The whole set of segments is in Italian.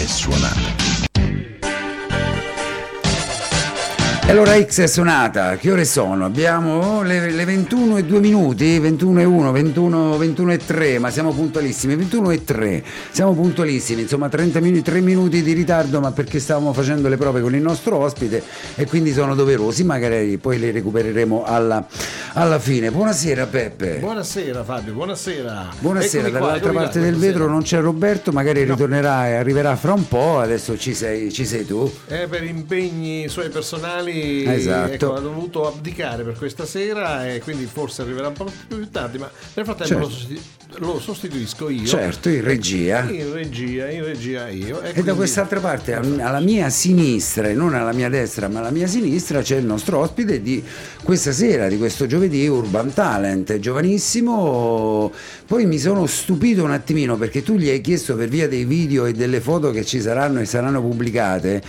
è suonata. Allora X è suonata, che ore sono? Abbiamo le, le 21 e 2 minuti, 21 e 1, 21, 21 e 3, ma siamo puntualissimi, 21 e 3, siamo puntualissimi, insomma 30 minuti, 3 minuti di ritardo, ma perché stavamo facendo le prove con il nostro ospite e quindi sono doverosi, magari poi le recupereremo alla, alla fine. Buonasera Peppe. Buonasera Fabio, buonasera. Buonasera, Eccomi qua, dall'altra eccomi parte del buonasera. vetro non c'è Roberto, magari No. ritornerà e arriverà fra un po', adesso ci sei, ci sei tu. Eh, per impegni suoi personali Esatto. ecco, ha dovuto abdicare per questa sera e quindi forse arriverà un po' più tardi, ma nel frattempo Certo. lo, sostitu- lo sostituisco io. Certo, in regia. In regia, in regia io. E da quest'altra parte, alla mia sinistra, e non alla mia destra, ma alla mia sinistra, c'è il nostro ospite di questa sera, di questo giovedì, Urban Talent, giovanissimo. Poi mi sono stupito un attimino perché tu gli hai chiesto per via dei video e delle foto che ci saranno e saranno pubblicate.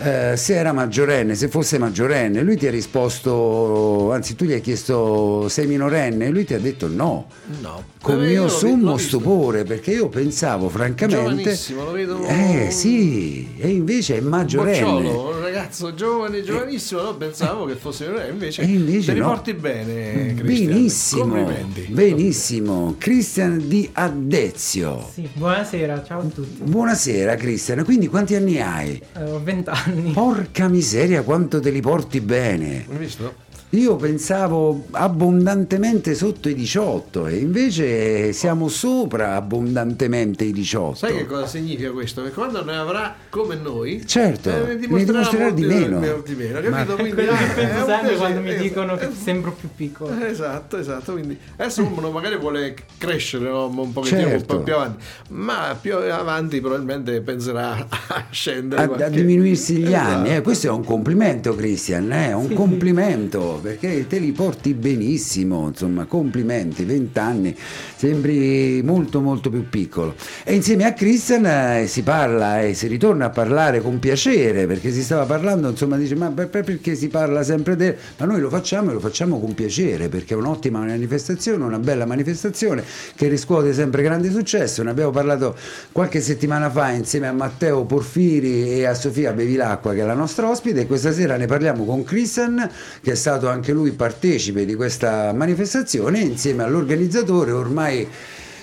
eh, se era maggiorenne, se fosse maggiorenne, lui ti ha risposto, anzi tu gli hai chiesto sei minorenne e lui ti ha detto no, No. con Eh, io mio sommo stupore perché io pensavo francamente Giovanissimo, lo vedo- eh sì e invece è maggiorenne Bocciolo, un ragazzo giovane, giovanissimo, no? pensavo che fosse eh, invece, E invece te no. porti bene, Cristian. benissimo Complimenti. benissimo Cristian di Addezio Sì, buonasera, ciao a tutti. buonasera Cristian quindi quanti anni hai? Eh, ho 20 anni. porca miseria quanto te li porti bene Hai visto? Io pensavo abbondantemente sotto i 18 e invece siamo sopra abbondantemente i 18 Sai che cosa significa questo? Che quando ne avrà come noi, Certo, eh, ne dimostrerà dimostrerà di meno. molti meno, capito? Ma- Quindi, quello che eh, è penso un sempre quando mi eh, dicono che eh, sembro più piccolo. Esatto, esatto, quindi adesso uno magari vuole crescere no? un pochettino Certo. un po' più avanti, ma più avanti probabilmente penserà a scendere. a, a qualche- diminuirsi gli Esatto. anni. eh, questo è un complimento, Christian, è un complimento perché te li porti benissimo. Insomma, complimenti. 20 anni, sembri molto, molto più piccolo. E insieme a Christian eh, si parla e si ritorna a parlare con piacere perché si stava parlando, insomma, dice: Ma per- per- perché si parla sempre del. Ma noi lo facciamo e lo facciamo con piacere perché è un'ottima manifestazione, una bella manifestazione che riscuote sempre grande successo. Ne abbiamo parlato qualche settimana fa insieme a Matteo Porfiri e a Sofia Bevilacqua che è la nostra ospite e questa sera ne parliamo con Christian che è stato anche lui partecipe di questa manifestazione insieme all'organizzatore ormai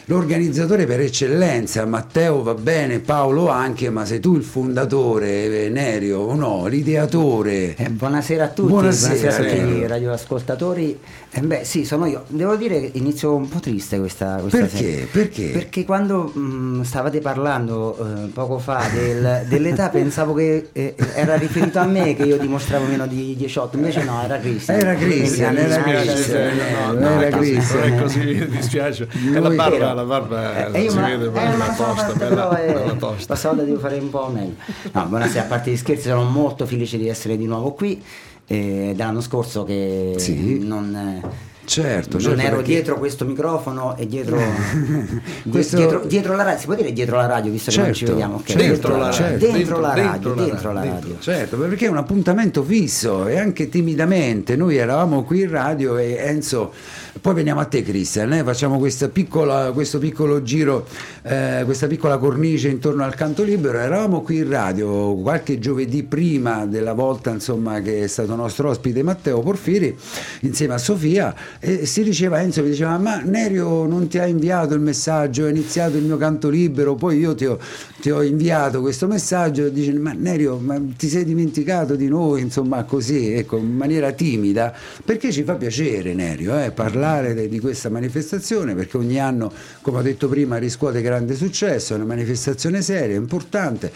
l'organizzatore per eccellenza Matteo va bene Paolo anche ma sei tu il fondatore eh, Nerio o no l'ideatore Eh, buonasera a tutti, Buonasera, buonasera, a tutti i radioascoltatori. Eh, beh, sì, sono io. Devo dire che inizio un po' triste questa, questa Perché? sera. Perché? Perché quando mh, stavate parlando eh, poco fa del- dell'età pensavo che eh, era riferito a me che io dimostravo meno di 18, invece no, era Cristian. Era Christian, Mi era sì, eh, no, no, no, era. Non è così, mi dispiace. E la barba, la barba Eh, si me la- vede eh, bella sono tosta, fatta, bella, però, eh, bella tosta. La volta devo fare un po' meglio. No, buonasera, a parte gli scherzi, sono molto felice di essere di nuovo qui. eh, dall'anno scorso che Sì. non, eh, certo, non certo, ero perché- dietro questo microfono e dietro, die- Questo- dietro, dietro la radio, si può dire dietro la radio visto che non ci Certo, vediamo? Ok, certo, dentro la certo. radio, dentro, Dentro- la dentro radio, la dentro la radio. Certo, perché è un appuntamento fisso e anche timidamente. Noi eravamo qui in radio e Enzo, poi veniamo a te Cristian, eh, facciamo piccola, questo piccolo giro, eh, questa piccola cornice intorno al canto libero. Eravamo qui in radio qualche giovedì prima della volta insomma, che è stato nostro ospite Matteo Porfiri insieme a Sofia e si diceva Enzo mi diceva ma Nerio non ti ha inviato il messaggio, è iniziato il mio canto libero, poi io ti ho, ti ho inviato questo messaggio, dice ma Nerio ma ti sei dimenticato di noi, insomma così, ecco, in maniera timida, perché ci fa piacere Nerio, eh, parlare parlare de- di questa manifestazione perché ogni anno, come ho detto prima, riscuote grande successo, è una manifestazione seria, importante,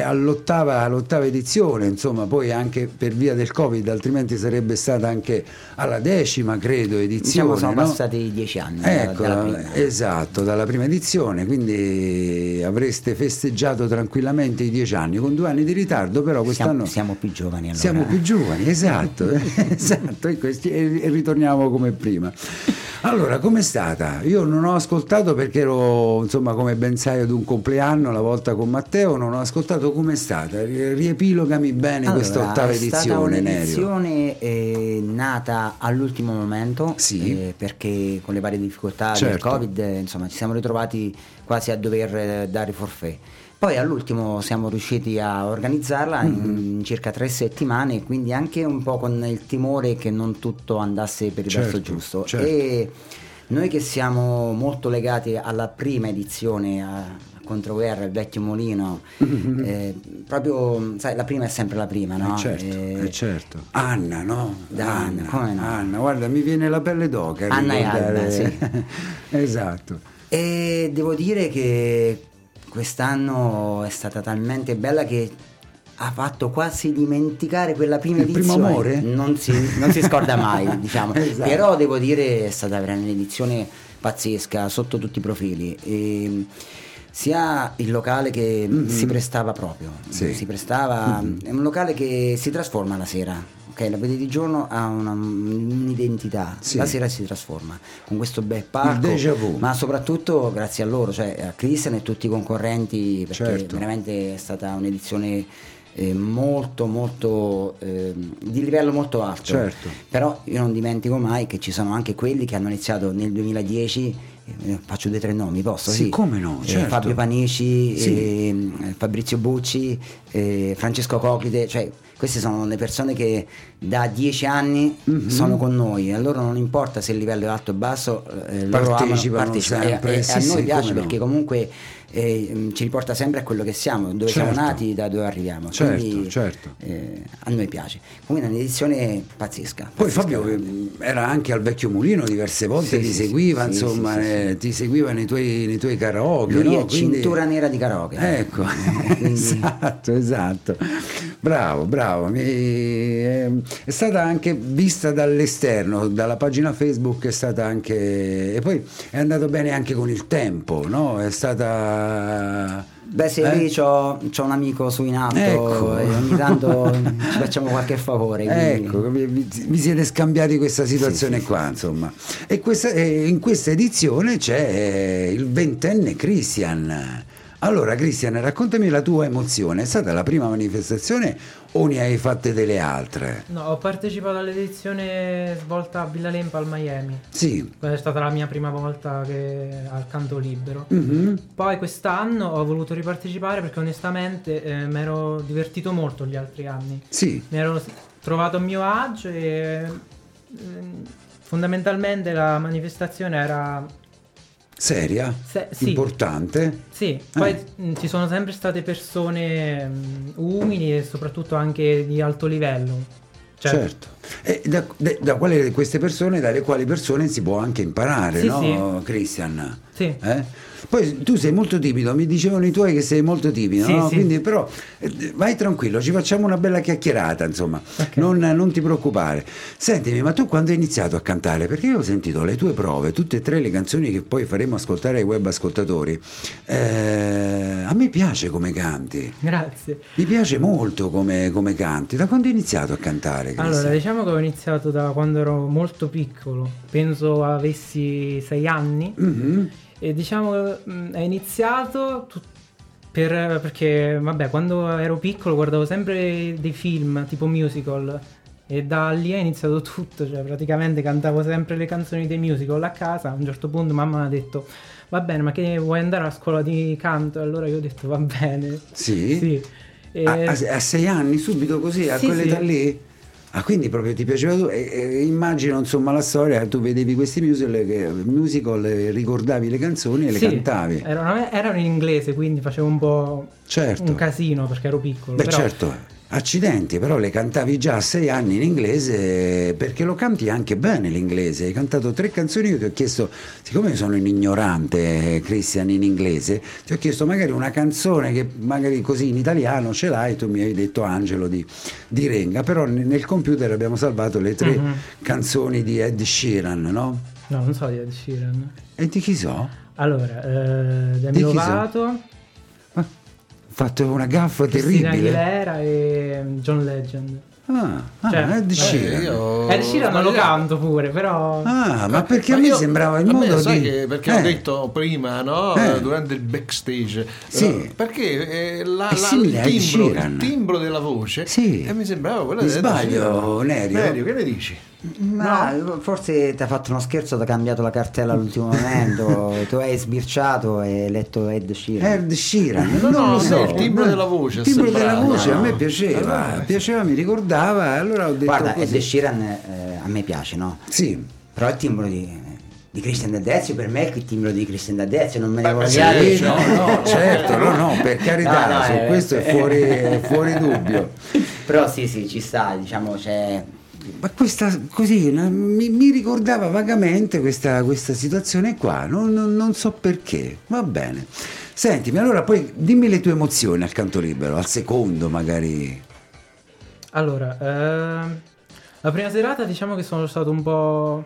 all'ottava, all'ottava edizione, insomma, poi anche per via del Covid, altrimenti sarebbe stata anche alla decima, credo, edizione. Diciamo sono no? passati dieci anni Ecco, dalla esatto, dalla prima edizione, quindi avreste festeggiato tranquillamente i dieci anni, con due anni di ritardo, però quest'anno siamo, siamo più giovani allora. siamo più giovani, esatto, esatto, e, questi- e ritorniamo come prima. Allora, com'è stata? Io non ho ascoltato perché ero, insomma, come ben sai, ad un compleanno la volta con Matteo, non ho ascoltato com'è stata. Ri- Riepilogami bene Allora, questa ottava è stata edizione, Nerio. un'edizione eh, nata all'ultimo momento Sì. eh, perché con le varie difficoltà del Certo. Covid eh, insomma ci siamo ritrovati quasi a dover eh, dare forfè. Poi all'ultimo siamo riusciti a organizzarla Mm-hmm. in circa tre settimane, quindi anche un po' con il timore che non tutto andasse per il verso Certo, giusto. certo. E noi che siamo molto legati alla prima edizione, a, Controguerra, il vecchio mulino, eh, proprio, sai, la prima è sempre la prima, no? Eh, certo, Eh, eh, certo. Anna, no? Da Anna, come no? Anna, guarda, mi viene la pelle d'oca. Anna e Alba, sì. esatto. E devo dire che quest'anno è stata talmente bella che ha fatto quasi dimenticare quella prima Il primo edizione. amore? Non si, non si scorda mai, diciamo. Esatto. Però devo dire è stata veramente un'edizione pazzesca sotto tutti i profili. E sia il locale che si prestava proprio, Mm-hmm. Sì. Mm-hmm. si prestava, è un locale che si trasforma la sera. Ok, la vedi di giorno ha una- un'identità, Sì. la sera si trasforma con questo bel parco, ma soprattutto grazie a loro, cioè a Christian e tutti i concorrenti, perché Certo. veramente è stata un'edizione eh, molto molto eh, di livello molto alto. Certo. Però io non dimentico mai che ci sono anche quelli che hanno iniziato nel 2010, eh, faccio due o tre nomi, posso? Sì, Sì, come no, Eh, certo. Fabio Panici, Sì. ehm, Fabrizio Bucci, eh, Francesco Coclite, cioè queste sono le persone che da dieci anni Mhm. sono con noi, a loro non importa se il livello è alto o basso, eh, loro amano Partecipano sempre, E- e sì, a noi piace come no. perché comunque eh, ci riporta sempre a quello che siamo, dove siamo Certo. nati, da dove arriviamo. Certo, Quindi, certo. eh, a noi piace. Comunque è un'edizione pazzesca. Poi pazzesca. Fabio eh, era anche al vecchio mulino diverse volte, Sì, ti seguiva, sì, insomma, sì, eh, ti seguiva nei tuoi, nei tuoi karaoke. Lui no? è Quindi- cintura nera di karaoke. Ecco, Quindi- esatto, esatto. Bravo, bravo. È, è stata anche vista dall'esterno, dalla pagina Facebook è stata anche... E poi è andato bene anche con il tempo, no? È stata... Beh, se Eh? lì c'ho, c'ho un amico su in alto Ecco. e ogni tanto ci facciamo qualche favore. quindi- Ecco, vi, vi- siete scambiati questa situazione Sì, sì, qua, insomma. E questa- in questa edizione c'è eh, il ventenne Christian. Allora, Christian, raccontami la tua emozione. È stata la prima manifestazione o ne hai fatte delle altre? No, ho partecipato all'edizione svolta a Villa Lempa al Miami. Sì. Quella è stata la mia prima volta che al canto libero. Mhm. Poi quest'anno ho voluto ripartecipare perché onestamente eh, mi ero divertito molto gli altri anni. Sì. Mi ero trovato a mio agio e ehm, fondamentalmente la manifestazione era Seria? Se- sì. Importante? Sì, poi Eh. ci sono sempre state persone mh, umili e soprattutto anche di alto livello. Cioè, Certo. E da, da- da quale queste persone, dalle quali persone si può anche imparare, Sì, no, Christian? Sì. Eh? Poi tu sei molto timido, mi dicevano i tuoi che sei molto timido, Sì, no? sì. Quindi però eh, vai tranquillo, ci facciamo una bella chiacchierata, insomma, Ok. non, non ti preoccupare. Sentimi, ma tu quando hai iniziato a cantare? Perché io ho sentito le tue prove, tutte e tre le canzoni che poi faremo ascoltare ai web ascoltatori. Eh, a me piace come canti, Grazie. mi piace molto come, come canti. Da quando hai iniziato a cantare? Allora, Christian? Diciamo che ho iniziato da quando ero molto piccolo, penso avessi sei anni Mhm. e diciamo mh, è iniziato tut- per- perché, vabbè, quando ero piccolo guardavo sempre dei film tipo musical e da lì è iniziato tutto, cioè praticamente cantavo sempre le canzoni dei musical a casa, a un certo punto mamma mi ha detto va bene ma che vuoi andare a scuola di canto? E allora io ho detto va bene. Sì? Sì. E- A, a- a sei anni, subito così, a Sì, quell'età sì. lì? Ah, quindi proprio ti piaceva tu? E, e immagino insomma la storia, tu vedevi questi musical, che, musical ricordavi le canzoni e le Sì, cantavi. Erano, erano in inglese, quindi facevo un po' Certo. un casino perché ero piccolo. Beh però certo, Accidenti, però le cantavi già a sei anni in inglese perché lo canti anche bene l'inglese. Hai cantato tre canzoni, io ti ho chiesto, siccome sono un ignorante, Christian, in inglese, ti ho chiesto magari una canzone che magari così in italiano ce l'hai, tu mi hai detto Angelo di, di Renga, però nel computer abbiamo salvato le tre Mhm. canzoni di Ed Sheeran, no? No, non so di Ed Sheeran. E di chi so? Allora, eh, Demi chi so? Fatto una gaffa Cristina terribile. Aguilera e John Legend. Ah, ah, Cioè, Ed eh, Sheeran. io- Ed Sheeran lo canto pure, però... Ah, ma perché a me io- sembrava il a me modo sai di... che- perché Eh. ho detto prima, no? Eh. Durante il backstage. Sì. eh, Perché eh, la, È la- Ed il, timbro, Sheeran. il timbro della voce Sì. e mi sembrava quello di Ed sbaglio. Nerio? Nerio, che ne dici? Ma forse ti ha fatto uno scherzo, ti ha cambiato la cartella all'ultimo momento, tu hai sbirciato e hai letto Ed Sheeran. Ed Sheeran, No, non no, lo so. il timbro della voce Il timbro della voce a me No. piaceva, Allora, piaceva, mi ricordava, allora ho detto Guarda, così. Ed Sheeran eh, a me piace, no? Sì, Però il timbro di, di Christian D'Adezio per me è il timbro di Christian D'Adezio, non me ne voglio sì, no, no, certo, no, no, per carità, No, no, su eh, questo è fuori, è fuori dubbio. Però sì, sì, ci sta, diciamo, c'è... Ma questa così no, mi, mi ricordava vagamente questa, questa situazione qua, non, non- non so perché, va bene. Sentimi, allora poi dimmi le tue emozioni al canto libero, al secondo magari. Allora, ehm, la prima serata diciamo che sono stato un po'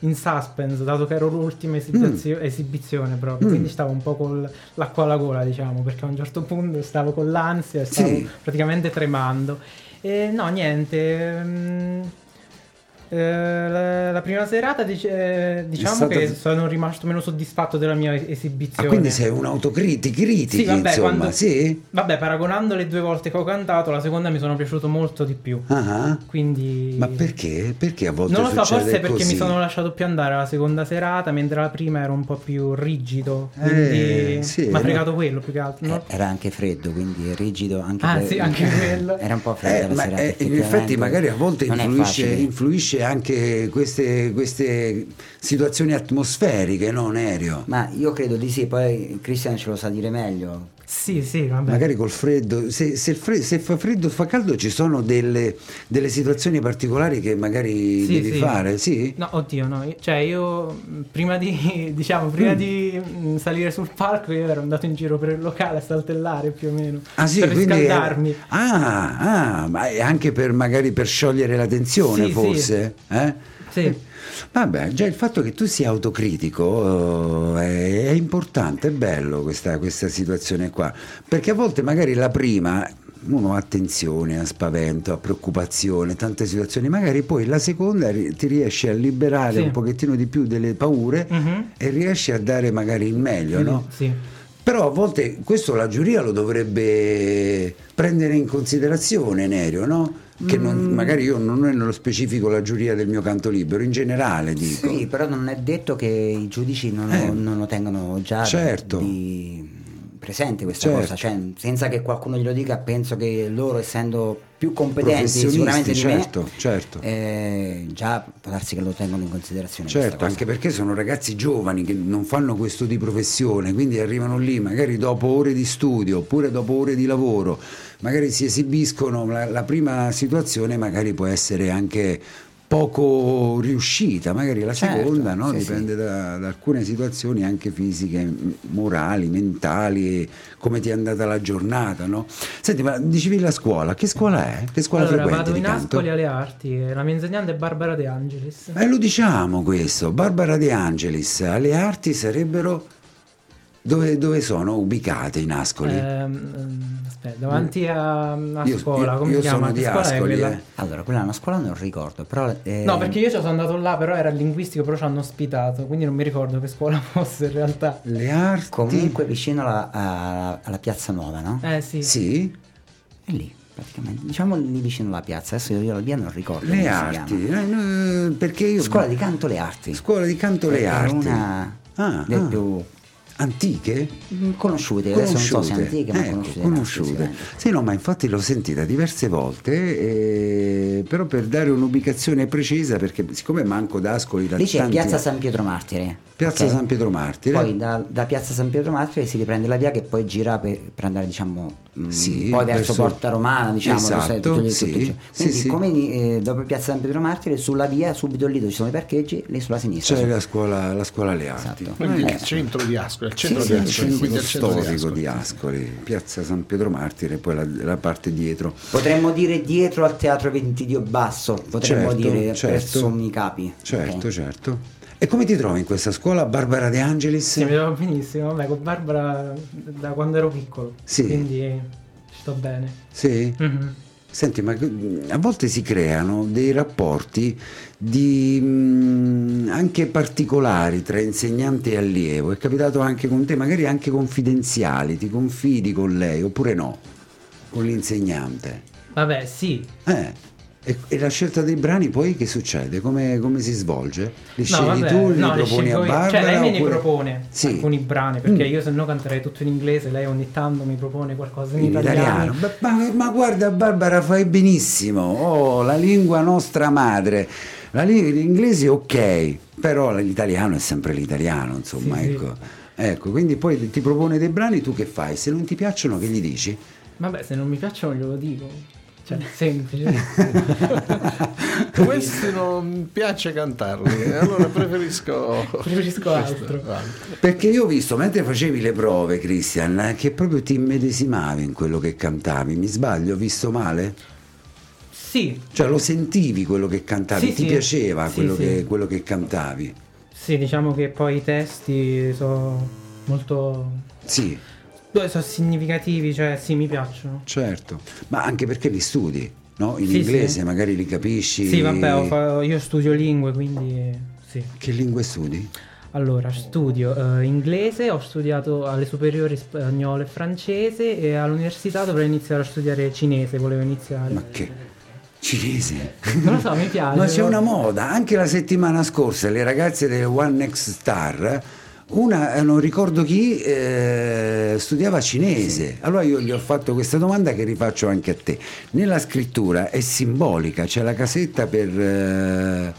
in suspense, dato che ero l'ultima esibizio- esibizione proprio, Mm. quindi stavo un po' con l'acqua alla gola, diciamo, perché a un certo punto stavo con l'ansia stavo Sì. praticamente tremando. E no, niente. Eh, la, la prima serata dic- eh, diciamo stata- che sono rimasto meno soddisfatto della mia Ah, esibizione. quindi sei un autocritico, Sì, vabbè, insomma, quando- sì? Vabbè, paragonando le due volte che ho cantato, la seconda mi sono piaciuto molto di più. Ah, ah. Quindi. Ma perché? Perché a volte Non lo so, forse perché così? mi sono lasciato più andare alla seconda serata, mentre la prima ero un po' più rigido. Quindi Eh, sì, mi ha fregato quello più che altro. no? eh, Era anche freddo, quindi rigido anche Ah, per- sì, anche quello. Era un po' Eh, fredda la serata. eh, in effetti magari a volte influisce, influisce anche queste, queste situazioni atmosferiche, no Nerio? Ma io credo di sì, poi Christian ce lo sa dire meglio. Sì, sì, vabbè. Magari col freddo, se, se il fre- se fa freddo o fa caldo ci sono delle, delle situazioni particolari che magari Sì, devi sì. fare, sì? No, oddio, no. io- Cioè, io prima di, diciamo, prima Mm. di mh, salire sul palco, io ero andato in giro per il locale a saltellare più o meno. Ah sì, per riscaldarmi. Ah, ah, ma è anche per magari per sciogliere la tensione Sì, forse, eh? Sì. Vabbè, già il fatto che tu sia autocritico eh, è, importante, è bello questa, questa situazione qua, perché a volte magari la prima uno ha tensione, ha spavento, ha preoccupazione, tante situazioni, magari poi la seconda ti riesci a liberare Sì. un pochettino di più delle paure Mhm. e riesci a dare magari il meglio, no? Sì. Però a volte questo la giuria lo dovrebbe prendere in considerazione, Nerio, no? Che non- Mm. magari io non è nello specifico la giuria del mio canto libero, in generale dico. Sì, però non è detto che i giudici non, Eh. lo, non lo tengano già Certo. di presente questa Certo. cosa, cioè senza che qualcuno glielo dica, penso che loro essendo più competenti sicuramente di certo, me, certo. eh, già può darsi che lo tengano in considerazione. Certo, anche perché sono ragazzi giovani che non fanno questo di professione, quindi arrivano lì magari dopo ore di studio oppure dopo ore di lavoro, magari si esibiscono, la, la prima situazione magari può essere anche poco riuscita, magari la Certo, seconda no? sì, dipende da, da alcune situazioni anche fisiche, morali, mentali, come ti è andata la giornata. No? Senti, ma dicevi la scuola, che scuola è? Che scuola Allora, frequenti vado in? Ascoli alle arti. La mia insegnante è Barbara De Angelis. Eh, lo diciamo questo, Barbara De Angelis, alle arti sarebbero... Dove, dove sono ubicate in Ascoli? Ehm, aspetta, davanti a, a Io- scuola, io- come io si chiama? sono scuola è Ascoli, quella? eh. Allora, quella è una scuola non ricordo, però... eh, No, perché io ci sono andato là, però era il linguistico, però ci hanno ospitato, quindi non mi ricordo che scuola fosse in realtà. Le arti... Comunque vicino alla, alla- alla piazza nuova, no? Eh sì. Sì? È lì, praticamente. Diciamo lì vicino alla piazza, adesso io la via non ricordo. Le arti, eh, no, perché io... Scuola di canto Le Arti. Scuola di canto Le Arti. una Ah, ah. più Antiche? mm, conosciute, adesso non so se antiche, ma ecco, conosciute. conosciute. Sì, no, ma infatti l'ho sentita diverse volte, eh, però per dare un'ubicazione precisa, perché siccome manco d'Ascoli da Lì c'è tanti- Piazza San Pietro Martire. Piazza ok? San Pietro Martire. Poi da, da Piazza San Pietro Martire si riprende la via che poi gira per, per andare, diciamo, mm, Sì, poi verso, verso- Porta Romana, diciamo, Esatto, sai, sì, tutto Quindi sì. come eh, dopo Piazza San Pietro Martire, sulla via, subito lì dove ci sono i parcheggi, lì sulla sinistra. C'è la scuola, la scuola Le Arti. Esatto. Quindi Eh. il centro di Ascoli, il centro Sì, di sì, Ascoli, centro centro di storico Ascoli. di Ascoli, piazza San Pietro Martire, poi la, la parte dietro. Potremmo dire dietro al teatro Ventidio Basso, potremmo Certo, dire certo. verso i capi. Certo, Ok. certo. E come ti trovi in questa scuola, Barbara De Angelis? Sì, mi trovo benissimo. Vabbè, con Barbara da quando ero piccolo. Sì. Quindi ci sto bene. Sì? Mhm. Senti, ma a volte si creano dei rapporti di, mm, anche particolari tra insegnante e allievo. È capitato anche con te, magari anche confidenziali, ti confidi con lei oppure no, con l'insegnante. Vabbè, sì. Eh, e, e la scelta dei brani poi che succede? Come, come si svolge? Li No, scegli vabbè, tu, li no, proponi a. Barbara? Cioè, lei me ne oppure- propone Sì. alcuni brani, perché Mm. io se no canterei tutto in inglese, lei ogni tanto mi propone qualcosa in, in italiano. Beh, Ma, ma guarda Barbara fai benissimo, oh, la lingua nostra madre, la li- l'inglese ok, però l'italiano è sempre l'italiano, insomma, Sì, sì. ecco. Ecco, quindi poi ti propone dei brani, tu che fai? Se non ti piacciono che gli dici? Vabbè, se non mi piacciono glielo dico. Cioè, semplice. Questi non mi piace cantarli, allora preferisco... Preferisco altro. Perché io ho visto, mentre facevi le prove, Christian, eh, che proprio ti immedesimavi in quello che cantavi, mi sbaglio, ho visto male? Sì, Cioè lo sentivi quello che cantavi, Sì, ti sì. piaceva quello. Che, quello che cantavi? sì, diciamo che poi i testi sono molto... Sì, sono significativi, cioè sì, mi piacciono. certo, ma anche perché li studi, no? In Sì, inglese sì. magari li capisci. Sì, vabbè, fa- io studio lingue, quindi sì. Che lingue studi? Allora, studio eh, inglese, ho studiato alle superiori spagnolo e francese e all'università dovrei iniziare a studiare cinese, volevo iniziare. Ma che? Cinese? Non lo so, mi piace. Ma c'è una moda, anche la settimana scorsa le ragazze del One Next Star, una, eh, non ricordo chi, eh, studiava cinese. Allora io gli ho fatto questa domanda che rifaccio anche a te. Nella scrittura è simbolica, c'è la casetta per eh,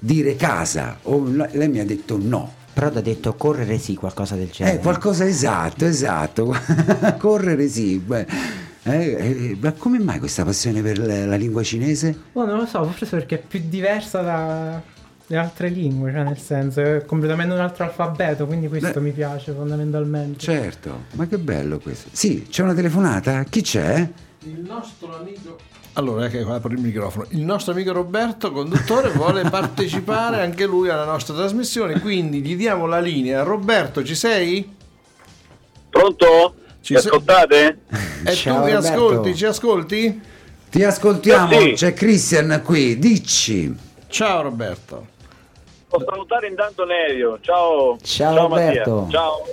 dire casa, o lei mi ha detto no. Però ti ha detto correre sì, qualcosa del genere. Eh, qualcosa esatto, esatto. Correre sì. beh. Eh, eh, ma come mai questa passione per la, la lingua cinese? Oh, non lo so, forse perché è più diversa dalle altre lingue, cioè nel senso è completamente un altro alfabeto, quindi questo Beh. mi piace fondamentalmente. Certo, ma che bello questo. Sì, c'è una telefonata? Chi c'è? Il nostro amico... Allora, ecco, apro il microfono. Il nostro amico Roberto, conduttore, vuole partecipare anche lui alla nostra trasmissione, quindi gli diamo la linea. Roberto, ci sei? Pronto? Ci ascoltate? E Ciao, tu mi ascolti? Ci ascolti? Ti ascoltiamo, Sì. c'è Christian qui, dici. Ciao Roberto. Posso salutare intanto Nevio. Ciao. Ciao, Mattia. Roberto. Ciao.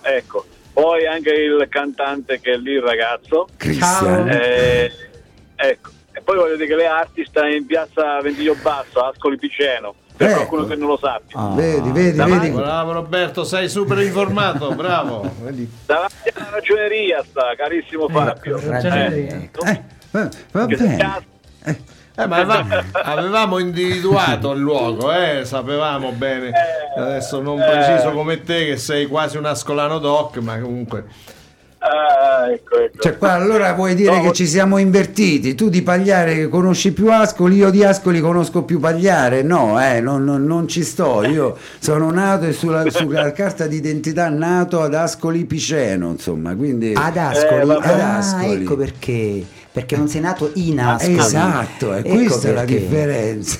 Ecco. Poi anche il cantante che è lì, il ragazzo. Christian. Eh, ecco. E poi voglio dire che le arti sta in piazza Ventiglio Basso, Ascoli Piceno. Per Ecco. qualcuno che non lo sappia. Ah. Vedi, vedi, Davanti- vedi. Bravo Roberto, sei super informato, bravo. Davanti alla ragioneria sta, carissimo Fabio. Ecco, Eh, ragioneria. Eh, va, bene. cazzo- Eh, ma aveva- avevamo individuato il luogo, eh, sapevamo bene. Adesso non preciso come te che sei quasi un ascolano doc, ma comunque... Ah, ecco, ecco. Cioè qua allora vuoi dire No, che ci siamo invertiti, tu di Pagliare conosci più Ascoli, io di Ascoli conosco più Pagliare, no, eh, non, non- non ci sto, io sono nato e sulla, sulla carta d'identità nato ad Ascoli Piceno, insomma, quindi... Ad Ascoli, Eh. Ad ah, Ascoli. ecco perché. Perché non sei nato in Ascoli. Esatto, è Ecco questa la perché. differenza.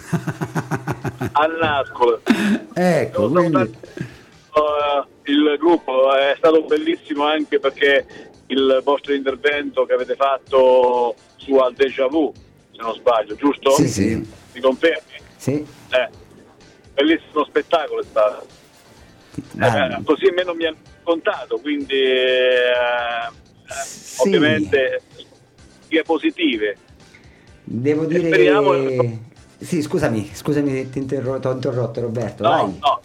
A Nascolo. ecco, Devo salutare, quindi... il gruppo è stato bellissimo anche perché il vostro intervento che avete fatto su Al Deja Vu, se non sbaglio, giusto? Sì, sì. Mi confermi? Sì. Eh, bellissimo spettacolo è stato. Ah, Eh, così a me non mi hanno contato, quindi eh, eh, Sì. ovviamente positive. Devo dire. speriamo- Sì, scusami, scusami, ti interro- t'ho interrotto Roberto. No, vai. no,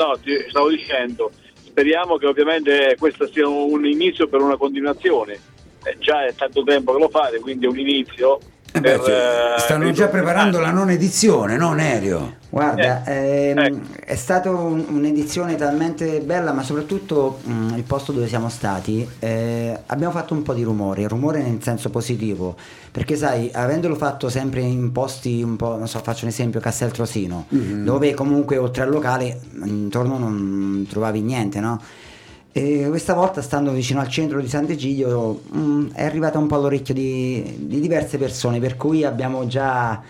no, ti stavo dicendo, speriamo che ovviamente questo sia un inizio per una continuazione. Eh, già è tanto tempo che lo fate, quindi è un inizio. Eh beh, per, cioè, eh, stanno per già preparando la proprietari. nona edizione, no Nerio? Guarda, Eh, ehm, ecco. è stata un- un'edizione talmente bella, ma soprattutto mh, il posto dove siamo stati, eh, abbiamo fatto un po' di rumore, rumore nel senso positivo, perché sai, avendolo fatto sempre in posti un po', non so, faccio un esempio, Castel Trosino, dove comunque oltre al locale intorno non trovavi niente, no? E questa volta, stando vicino al centro di Sant'Egidio, mh, è arrivata un po' all'orecchio di, di diverse persone, per cui abbiamo già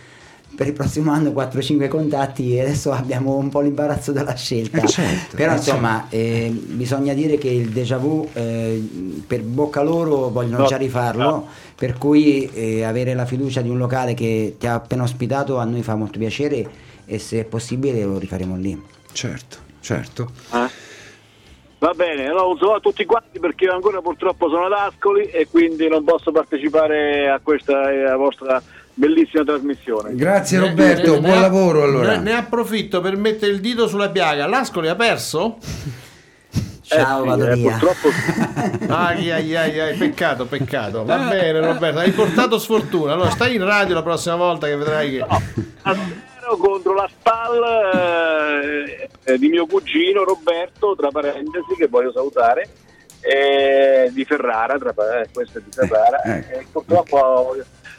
per il prossimo anno 4-5 contatti e adesso abbiamo un po' l'imbarazzo della scelta. Eh, certo, Però eh, insomma, eh, bisogna dire che il déjà vu eh, per bocca loro vogliono No, già rifarlo, per cui eh, avere la fiducia di un locale che ti ha appena ospitato a noi fa molto piacere e se è possibile lo rifaremo lì. Certo, certo. Eh? Va bene, allora un saluto a tutti quanti perché io ancora purtroppo sono ad Ascoli e quindi non posso partecipare a questa eh, vostra bellissima trasmissione. Grazie Roberto, ne- buon ne- lavoro allora. Ne, ne approfitto per mettere il dito sulla piaga. L'Ascoli ha perso? Ciao, Eh sì, vado eh, via. purtroppo Ai, ai, ai, ai, peccato, peccato. Va bene, Roberto, hai portato sfortuna. Allora, stai in radio la prossima volta che vedrai che. a zero contro la SPAL eh, eh, di mio cugino Roberto, tra parentesi, che voglio salutare, eh, di Ferrara, tra eh, questo è di Ferrara. Eh, E purtroppo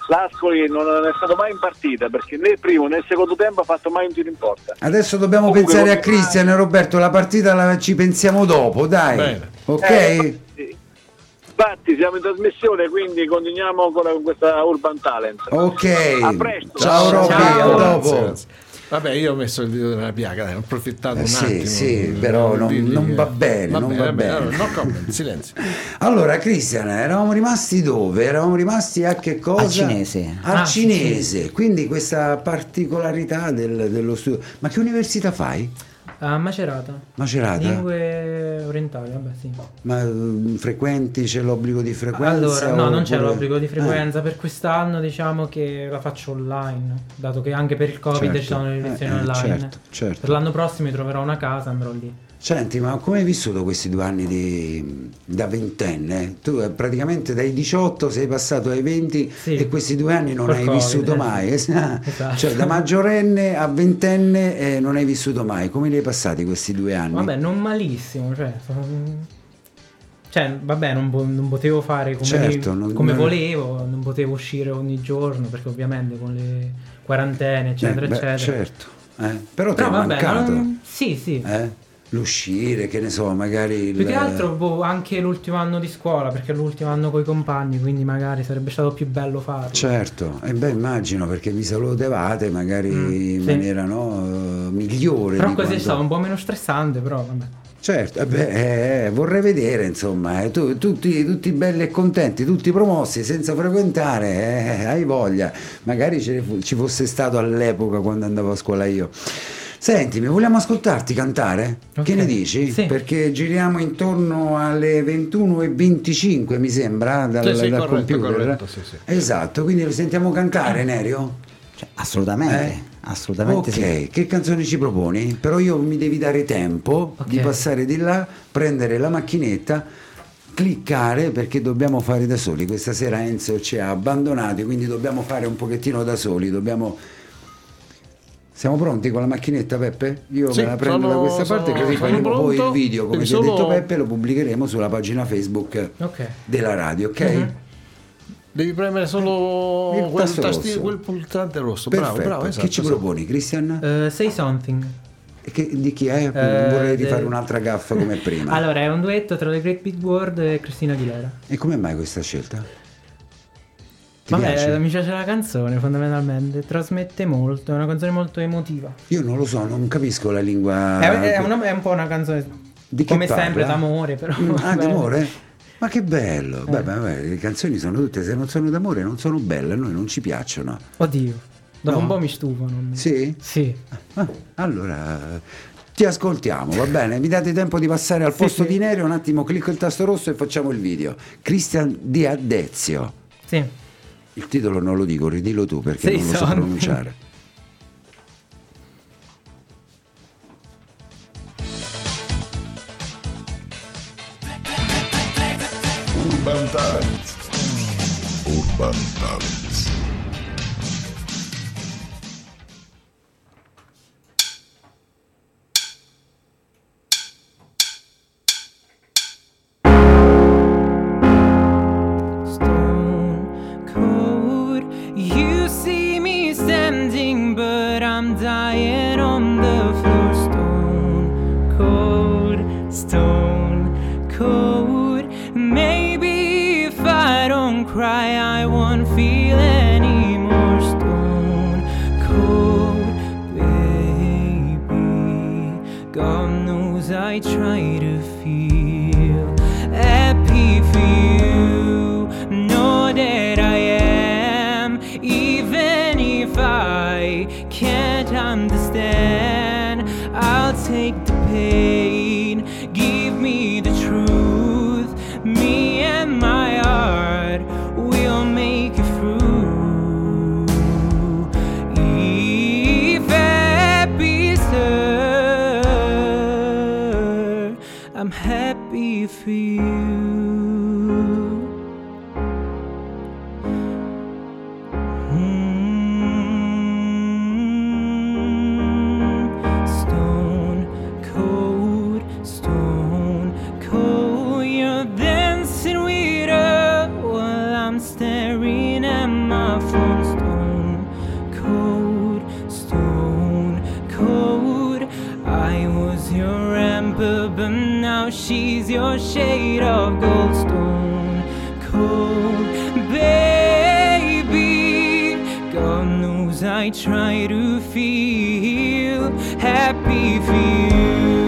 l'Ascoli non è stato mai in partita perché né il primo né il secondo tempo ha fatto mai un tiro in porta. Adesso dobbiamo Comunque, pensare a Cristian e Roberto, la partita la ci pensiamo dopo, dai. Bene. Ok? Eh, sì. Infatti siamo in trasmissione, quindi continuiamo ancora con questa Urban Talent. Ok. A presto. Ciao Robby, Ciao. a Grazie, dopo. Vabbè, io ho messo il dito nella piaga, dai, ho approfittato Eh un sì, attimo. sì, però non- non va bene, non va bene. allora, no comment, silenzio. Allora, Cristian, eravamo rimasti dove? Eravamo rimasti a che cosa? Al cinese. Al Ah, sì, cinese, quindi questa particolarità del- dello studio. Ma che università fai? A Macerata. Macerata? Lingue orientali, vabbè sì. Ma eh, frequenti, c'è l'obbligo di frequenza? Allora, no, non c'è l'obbligo di Eh, frequenza per quest'anno, diciamo che la faccio online, dato che anche per il Covid Certo, ci sono le lezioni eh, eh, online. certo, certo. Per l'anno prossimo mi troverò una casa, andrò lì. Senti, ma come hai vissuto questi due anni di, da ventenne? Tu eh, praticamente dai 18 sei passato ai 20 Sì. e questi due anni non hai Covid, vissuto eh, mai. Esatto. Cioè da maggiorenne a ventenne eh, non hai vissuto mai. Come li hai passati questi due anni? Vabbè, non malissimo, cioè... Cioè, vabbè, non, non potevo fare come, Certo, non- come non- volevo, non potevo uscire ogni giorno, perché ovviamente con le quarantene, eccetera, Eh, beh, eccetera. certo. eh. Però ti Però è vabbè, mancato. non- sì, sì. Eh? L'uscire, che ne so, magari... il- Più che altro boh, anche l'ultimo anno di scuola, perché è l'ultimo anno con i compagni, quindi magari sarebbe stato più bello farlo. Certo, e beh immagino perché vi salutavate magari Mm, in sì. maniera no, eh, migliore. Però così è quanto- stato un po' meno stressante, però vabbè. Certo, eh beh, eh, vorrei vedere insomma, eh, tu- tutti, tutti belli e contenti, tutti promossi senza frequentare, eh, hai voglia, magari ce ci fosse stato all'epoca quando andavo a scuola io. Sentimi, vogliamo ascoltarti cantare? Ok, Che ne dici? sì. Perché giriamo intorno alle 21.25 mi sembra dal, Sì, sì, dal corretto, computer. corretto, sì, sì. Esatto, quindi lo sentiamo cantare Nerio? Cioè, assolutamente, Eh? assolutamente ok, sì. che canzoni ci proponi? Però io mi devi dare tempo Ok. di passare di là, prendere la macchinetta, cliccare perché dobbiamo fare da soli. Questa sera Enzo ci ha abbandonati, quindi dobbiamo fare un pochettino da soli. Dobbiamo... Siamo pronti con la macchinetta Peppe? Io Sì, me la prendo da sono- questa parte sono- così sono faremo poi pronto. il video, come ti ha detto Peppe, lo pubblicheremo sulla pagina Facebook Ok. della radio, ok? Mhm. Devi premere solo Il quel, tasto rosso. quel pulsante rosso. Perfetto. Bravo, bravo. esatto, che ci esatto. proponi, Christian? Eh, say something. E che- di chi è? Eh, Vorrei de- rifare un'altra gaffa come prima. Allora, è un duetto tra The Great Big World e Cristina Aguilera. E come mai questa scelta? Vabbè, piace? mi piace la canzone fondamentalmente, trasmette molto, è una canzone molto emotiva. Io non lo so, non capisco la lingua. È, è una- è un po' una canzone Di come parla? sempre d'amore, però. Mm, Ah, d'amore? Ma che bello! Eh. Beh, beh, beh, le canzoni sono tutte, se non sono d'amore non sono belle, a noi non ci piacciono. Oddio, dopo No? un po' mi stufano. Sì? Sì. Ah, allora ti ascoltiamo, va bene? Mi date tempo di passare al posto sì. di Nero, un attimo clicco il tasto rosso e facciamo il video. Christian Di Addezio. Sì. Il titolo non lo dico, ridillo tu perché Sì, non lo so sono. pronunciare. Urban Talent. Urban Talent. Amber, but now she's your shade of gold. Stone cold, baby. God knows I try to feel happy for you.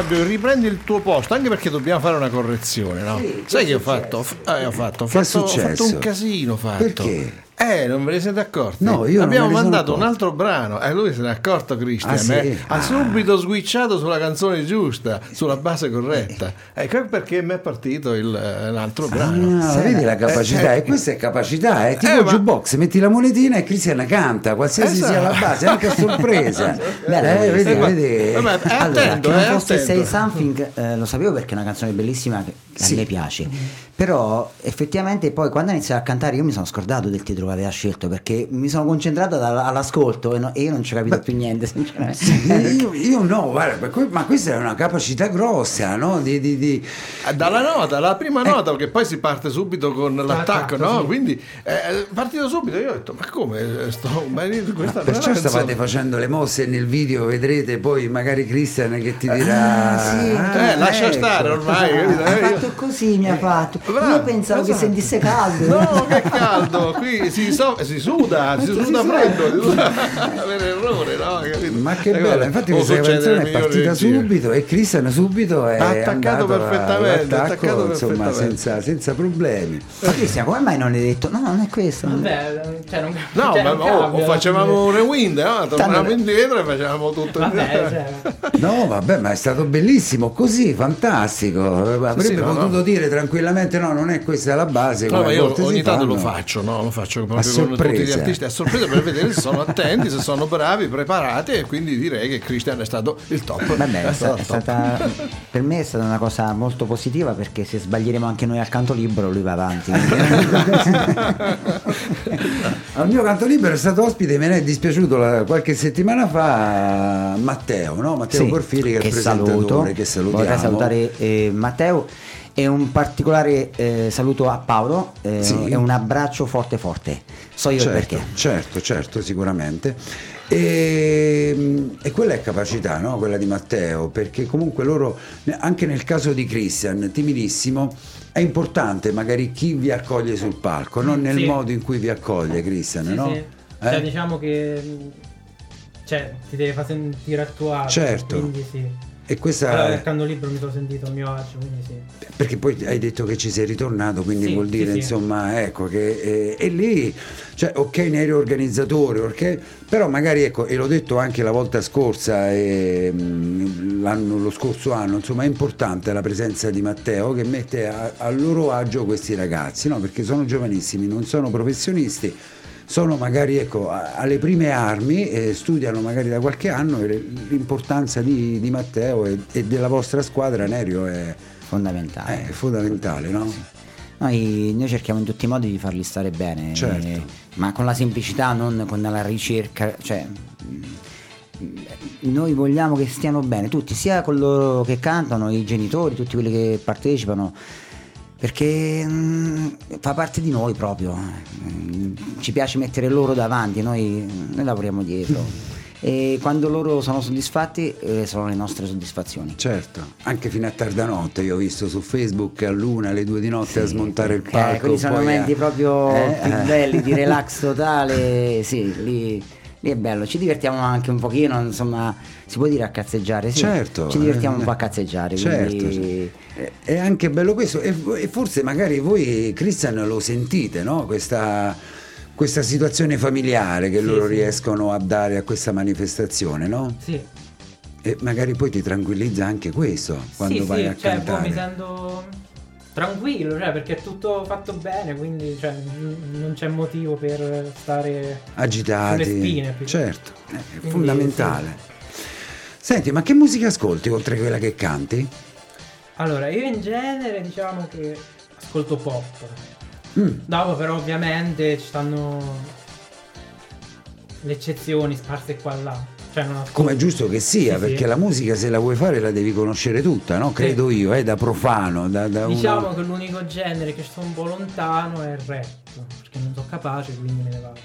Fabio, riprendi il tuo posto, anche perché dobbiamo fare una correzione, no? Sì, Sai che che ho fatto? Eh, ho fatto, ho Che è fatto, ho fatto un casino, ho fatto. Perché? Eh, non ve ne siete accorti? No, io Abbiamo me mandato un altro brano e lui se n'è accorto, Christian. Ah, sì? eh? Ha Ah. subito switchato sulla canzone giusta, sulla base corretta. Ecco perché mi è partito il, eh, l'altro brano. Ah, vedi la capacità, Eh, e questa è capacità, è tipo Eh, ma- jukebox, metti la monetina e Cristian canta, qualsiasi Esatto. sia la base, anche a sorpresa. Bella Eh, vedi, Eh, vedi. eh, ma- è allora, attento, che non eh, fosse. Say Something eh, lo sapevo perché è una canzone bellissima che a Sì. lei piace però effettivamente poi quando ha iniziato a cantare io mi sono scordato del titolo che aveva scelto perché mi sono concentrato dal- all'ascolto e, no- e io non ci ho capito più niente sinceramente Eh, io, io no, guarda, ma que- ma questa è una capacità grossa, no? Di, di- di- Eh, Dalla nota, la prima nota, perché poi si parte subito con l'attacco, L'attacco, no? sì. Quindi è partito subito. Io ho detto, ma come? eh, Sto, ma questa Perciò non è stavate canzone. facendo le mosse nel video, vedrete poi magari Cristian che ti dirà... Ah, sì. Eh, lascia ecco. stare ormai. capito? ha Eh, io- fatto così mi ha fatto Bravo, io pensavo che esatto. sentisse caldo No, che caldo, qui si, so- si suda, si suda freddo, si suda per errore, no? Capito? Ma che Eh, bella, infatti questa canzone è partita subito e Cristian subito è attaccato perfettamente, attaccato insomma, perfettamente. senza, senza problemi. ma Cristian come mai non hai detto no non è questo Vabbè, cioè non, No, cioè, ma non oh, cambia, facevamo un rewind, no? tornavamo indietro e facevamo tutto Vabbè, cioè, No, vabbè, ma è stato bellissimo, così, fantastico. Avrebbe sì, no, potuto no. dire tranquillamente no, non è questa la base. No, ma io ogni tanto lo faccio, no? Lo faccio proprio con tutti sorpresa. gli artisti a sorpresa per vedere se sono attenti, se sono bravi, preparati e quindi direi che Christian è stato il top. Vabbè, è, sta- stato è stata, per me è stata una cosa molto positiva perché se sbaglieremo anche noi al canto libero lui va avanti. Al mio canto libero è stato ospite, me ne è dispiaciuto la- qualche settimana fa Matteo, no? Matteo Sì, Porfiri che, è il saluto. presentatore, che salutiamo. Vorrei salutare eh, Matteo e un particolare eh, saluto a Paolo eh, Sì. e un abbraccio forte forte. So io certo, perché. certo, certo, sicuramente. E, e quella è capacità, no? quella di Matteo, perché comunque loro, anche nel caso di Christian, timidissimo, è importante magari chi vi accoglie sul palco, non nel Sì. modo in cui vi accoglie Christian, Sì, no? sì. Cioè, Eh? diciamo che mh, cioè, ti deve far sentire attuato. Certo. Quindi sì. E questa Allora, nel canto libero mi sono sentito a mio agio, quindi sì. Perché poi hai detto che ci sei ritornato, quindi Sì, vuol dire sì, insomma, ecco che eh, e lì, cioè, ok, ne eri organizzatore, ok, però magari ecco, e l'ho detto anche la volta scorsa, e, l'anno, lo scorso anno, insomma, è importante la presenza di Matteo che mette a, a loro agio questi ragazzi, no? Perché sono giovanissimi, non sono professionisti. Sono magari ecco, alle prime armi, e studiano magari da qualche anno l'importanza di, di Matteo e, e della vostra squadra, Nerio, è, Fondamentale. è fondamentale, no? Noi, noi cerchiamo in tutti i modi di farli stare bene, Certo. eh, ma con la semplicità, non con la ricerca. Cioè, mm, noi vogliamo che stiano bene tutti, sia coloro che cantano, i genitori, tutti quelli che partecipano, perché mm, fa parte di noi proprio. Mm, Ci piace mettere loro davanti, noi, noi lavoriamo dietro. E quando loro sono soddisfatti, eh, sono le nostre soddisfazioni. Certo, anche fino a tarda notte, io ho visto su Facebook a luna, alle due di notte a smontare il palco. Eh, quelli sono momenti a- proprio Eh, più eh. belli di relax totale. Sì, lì, lì è bello. Ci divertiamo anche un pochino, insomma, si può dire a cazzeggiare. Sì. Certo. Ci divertiamo eh, un po' a cazzeggiare. Certo, quindi- certo. È- anche bello questo e, forse magari voi, Christian, lo sentite, no? Questa, questa situazione familiare che Sì, loro sì. riescono a dare a questa manifestazione, no? Sì. E magari poi ti tranquillizza anche questo quando sì, vai sì, a cioè, cantare. mi sento tranquillo, cioè, perché è tutto fatto bene, quindi cioè, non c'è motivo per stare agitati. sulle spine, più. Certo, è Quindi, fondamentale. Senti, ma che musica ascolti oltre a quella che canti? Allora, io in genere diciamo che ascolto pop. Mm. Dopo però ovviamente ci stanno le eccezioni sparse qua e là. Cioè Come è giusto che sia, Sì, perché sì. la musica se la vuoi fare la devi conoscere tutta, no? Credo io, eh, da profano, da, da uno- Diciamo che l'unico genere che sto un po' lontano è il rap, perché non sono capace, quindi me ne vado.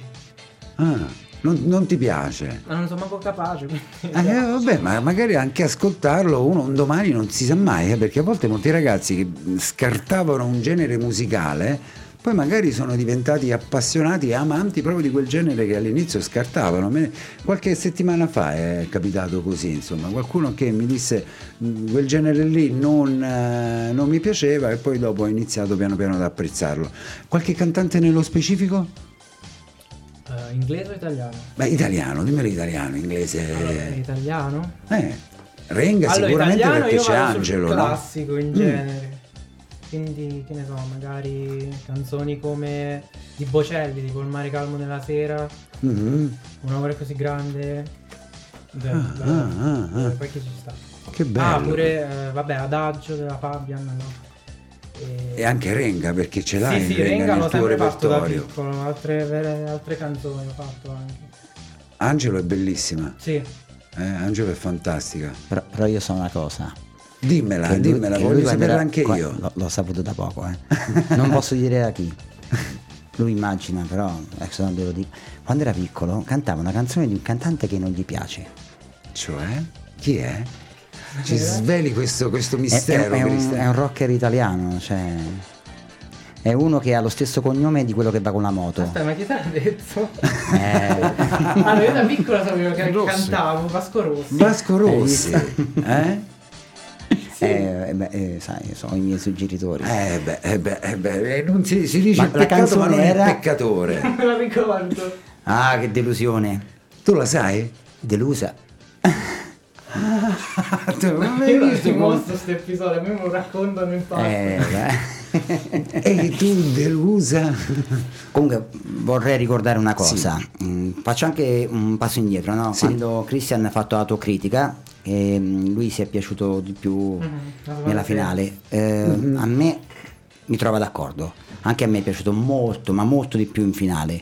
Ah, non, non ti piace? Ma non sono manco capace, quindi... Eh, vabbè, ma magari anche ascoltarlo uno un domani non si sa mai, eh, perché a volte molti ragazzi che scartavano un genere musicale poi magari sono diventati appassionati e amanti proprio di quel genere che all'inizio scartavano. Me- qualche settimana fa è capitato così, insomma, qualcuno che mi disse "Mm, quel genere lì non, eh, non mi piaceva e poi dopo ho iniziato piano piano ad apprezzarlo. Qualche cantante nello specifico? Eh, inglese o italiano? Beh, italiano, dimmelo italiano, inglese. Allora, italiano? Eh, Renga Allora, sicuramente perché c'è Angelo, sul no? classico in Mm. genere. Quindi, che ne so, magari canzoni come di Bocelli, tipo Il mare calmo nella sera, Mhm. un amore così grande. Beh, Ah, beh, ah, ah, ah. poi che ci sta. Che bello. Ah, pure, eh, vabbè, Adagio della Fabian, no? E, anche Renga perché ce l'hai sì, sì, Renga Renga nel l'ho tuo sempre fatto da repertorio. piccolo, altre, vere- altre canzoni ho fatto anche. Angelo è bellissima, Sì, eh, Angelo è fantastica. Però, però io so una cosa. Dimmela, che lui- dimmela, che voglio saperla anche qua- io. L'ho, l'ho saputo da poco, eh. non posso dire a chi. Lui immagina, però, adesso non devo dire. Quando era piccolo cantava una canzone di un cantante che non gli piace. Cioè, chi è? Ci sveli questo, questo mistero, è, è un, è un rocker italiano, cioè. È uno che ha lo stesso cognome di quello che va con la moto. aspetta, ma chi te l'ha detto? Eh, allora, io da piccola sapevo che Rossi. cantavo Vasco Rossi. Vasco Rossi, eh? eh, eh, beh, eh, sai, sono i miei suggeritori. Eh beh, eh beh, eh beh, eh, non si, si dice Ma il la peccato ma canzone non era- il peccatore. Non me la ricordo. Ah, che delusione. Tu la sai? Delusa. Tu non Io come- mostro questo episodio, a me lo raccontano in parte. Eh, e tu delusa. Comunque vorrei ricordare una cosa, Mm, faccio anche un passo indietro, no? Sì. quando Christian ha fatto autocritica, e mm, lui si è piaciuto di più la nella finale, Eh, Mhm. a me mi trova d'accordo, anche a me è piaciuto molto, ma molto di più in finale.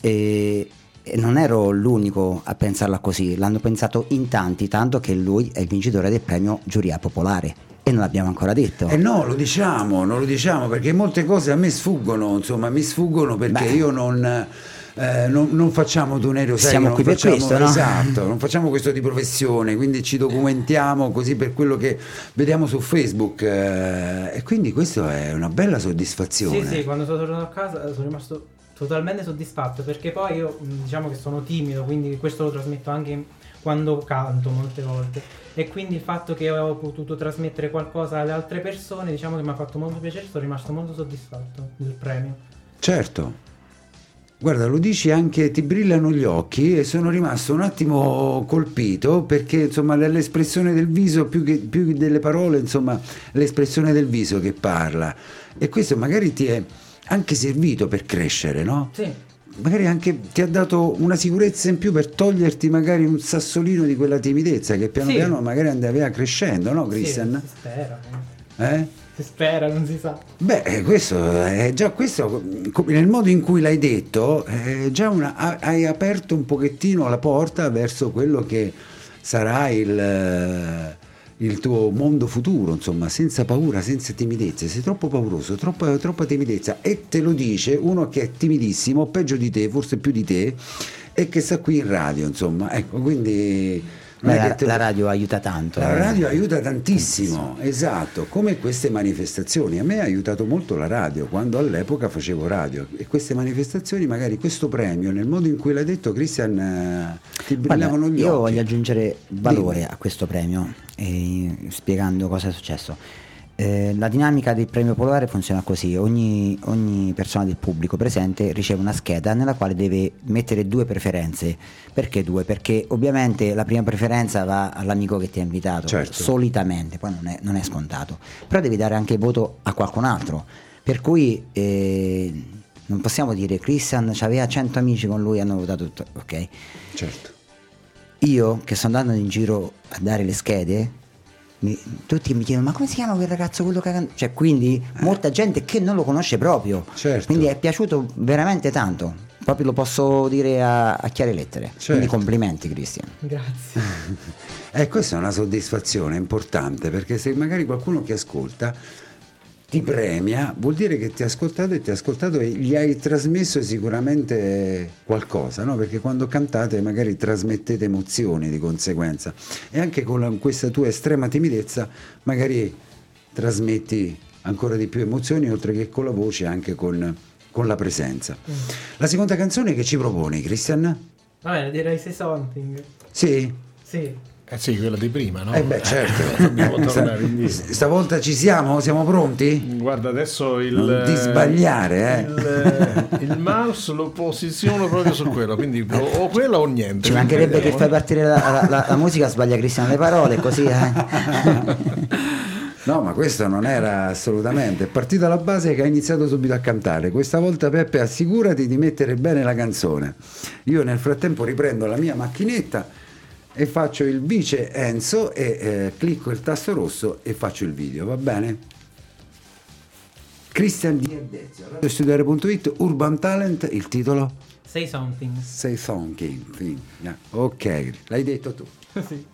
E, e non ero l'unico a pensarla così, l'hanno pensato in tanti, tanto che lui è il vincitore del premio giuria popolare e non l'abbiamo ancora detto. Eh no, lo diciamo, non lo diciamo perché molte cose a me sfuggono, insomma, mi sfuggono perché Beh. io non, eh, non, non facciamo Tunero sai, Siamo non qui per facciamo- questo, no? Esatto, non facciamo questo di professione, quindi ci documentiamo così per quello che vediamo su Facebook eh, e quindi questo è una bella soddisfazione. Sì, sì, quando sono tornato a casa sono rimasto totalmente soddisfatto perché poi io mh, diciamo che sono timido, quindi questo lo trasmetto anche quando canto molte volte e quindi il fatto che ho potuto trasmettere qualcosa alle altre persone diciamo che mi ha fatto molto piacere, sono rimasto molto soddisfatto del premio. Certo. Guarda, lo dici anche, ti brillano gli occhi e sono rimasto un attimo colpito perché insomma l'espressione del viso più che, più che delle parole, insomma l'espressione del viso che parla e questo magari ti è anche servito per crescere, no? Sì, Magari anche ti ha dato una sicurezza in più per toglierti magari un sassolino di quella timidezza che piano Sì. piano magari andava crescendo, no sì, Christian? si spera, Eh? si spera, non si sa. Beh, eh, questo è già questo, nel modo in cui l'hai detto, è già una, ha- hai aperto un pochettino la porta verso quello che sarà il, eh, il tuo mondo futuro, insomma, senza paura, senza timidezza. Sei troppo pauroso, troppa, troppa timidezza. E te lo dice uno che è timidissimo, peggio di te, forse più di te, e che sta qui in radio, insomma. Ecco, quindi... Beh, la, te- la radio aiuta tanto. la eh. radio aiuta tantissimo, esatto, come queste manifestazioni. A me ha aiutato molto la radio quando all'epoca facevo radio e queste manifestazioni, magari questo premio, nel modo in cui l'hai detto Christian, eh, ti brillavano gli io occhi. voglio aggiungere valore Dimmi. a questo premio, eh, spiegando cosa è successo. Eh, la dinamica del premio popolare funziona così: ogni, ogni persona del pubblico presente riceve una scheda nella quale deve mettere due preferenze. Perché due? Perché ovviamente la prima preferenza va all'amico che ti ha invitato, Certo. solitamente, poi non è, non è scontato, però devi dare anche il voto a qualcun altro. Per cui eh, non possiamo dire Christian aveva 100 amici con lui hanno votato tutto, ok? Certo. Io che sto andando in giro a dare le schede, tutti mi chiedono ma come si chiama quel ragazzo quello che ha can-" Cioè quindi molta gente che non lo conosce proprio. Certo. Quindi è piaciuto veramente tanto. Proprio lo posso dire a, a chiare lettere. Certo. Quindi complimenti Cristian. Grazie. E questa è una soddisfazione importante perché se magari qualcuno che ascolta ti premia, vuol dire che ti ha ascoltato e ti ha ascoltato e gli hai trasmesso sicuramente qualcosa, no? Perché quando cantate magari trasmettete emozioni di conseguenza e anche con la- questa tua estrema timidezza magari trasmetti ancora di più emozioni oltre che con la voce anche con, con la presenza. La seconda canzone che ci proponi, Christian? Va bene, direi Say Something. Sì? Sì. Eh sì, quella di prima, no? Eh beh, certo. Dobbiamo tornare indietro. stavolta ci siamo? Siamo pronti? Guarda, adesso il... Non ti sbagliare, eh. Il, il mouse lo posiziono proprio su quello, quindi o, o quello o niente. Ci mancherebbe che fai eh. partire la, la- la- la musica, sbaglia Cristian le parole, così eh. No, ma questo non era assolutamente. È partita la base che ha iniziato subito a cantare. Questa volta, Peppe, assicurati di mettere bene la canzone. Io nel frattempo riprendo la mia macchinetta e faccio il vice Enzo e eh, clicco il tasto rosso e faccio il video, va bene? Cristian Di Erdezio, radiostudiare.it, Urban Talent, il titolo? Say Something. Say Something. Yeah. Ok, l'hai detto tu. sì.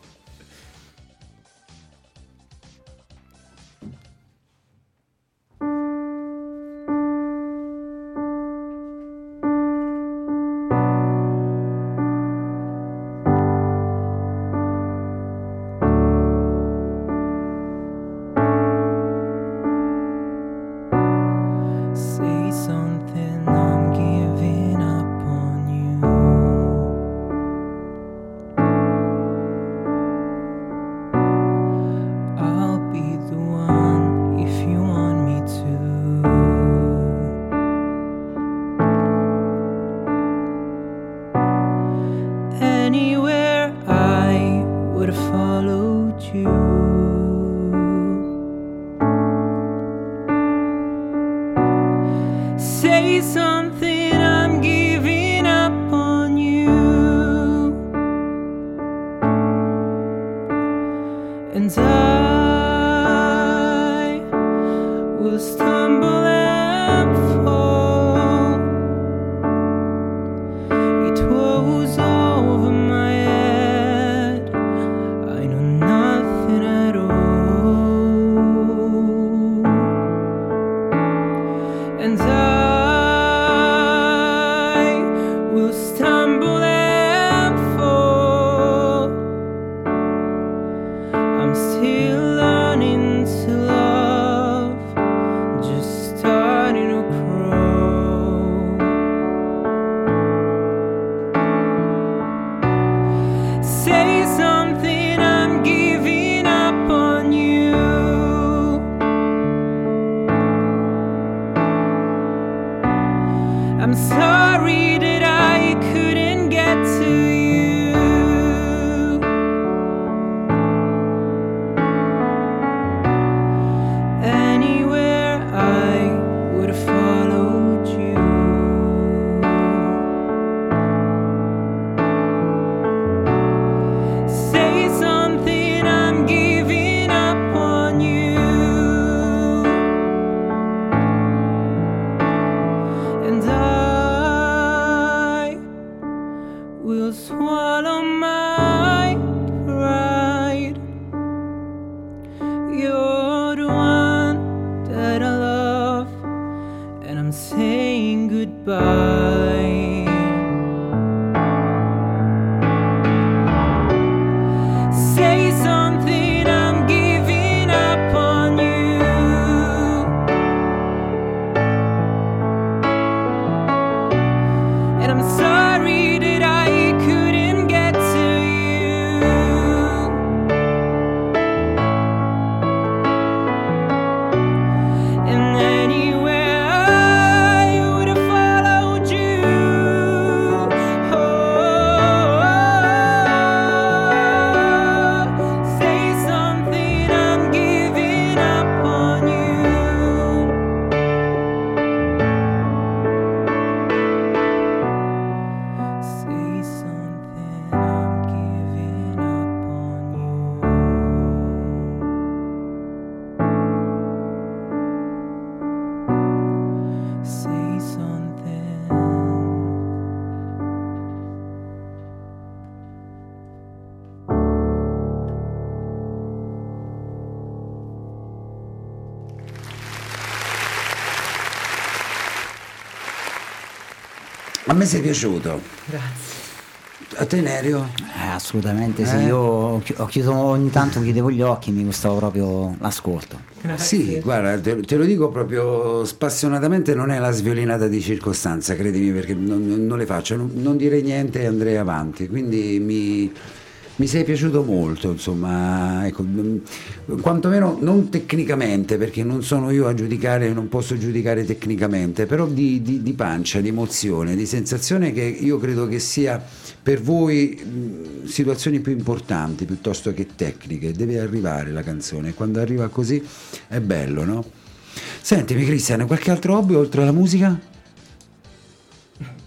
Goodbye. Me sei piaciuto. Grazie. A te Nerio? Eh, assolutamente sì, Eh? io ho chi- ho chiuso ogni tanto chiudevo gli occhi mi gustava proprio l'ascolto. Sì, guarda, te, te lo dico proprio spassionatamente, non è la sviolinata di circostanza, credimi, perché non, non- le faccio, non, non dire niente e andrei avanti. Quindi mi, mi sei piaciuto molto, insomma, ecco, mm, quantomeno non tecnicamente, perché non sono io a giudicare, non posso giudicare tecnicamente, però di, di- di pancia, di emozione, di sensazione che io credo che sia per voi mh, situazioni più importanti piuttosto che tecniche. Deve arrivare la canzone, quando arriva così è bello, no? Sentimi Cristian, qualche altro hobby oltre alla musica?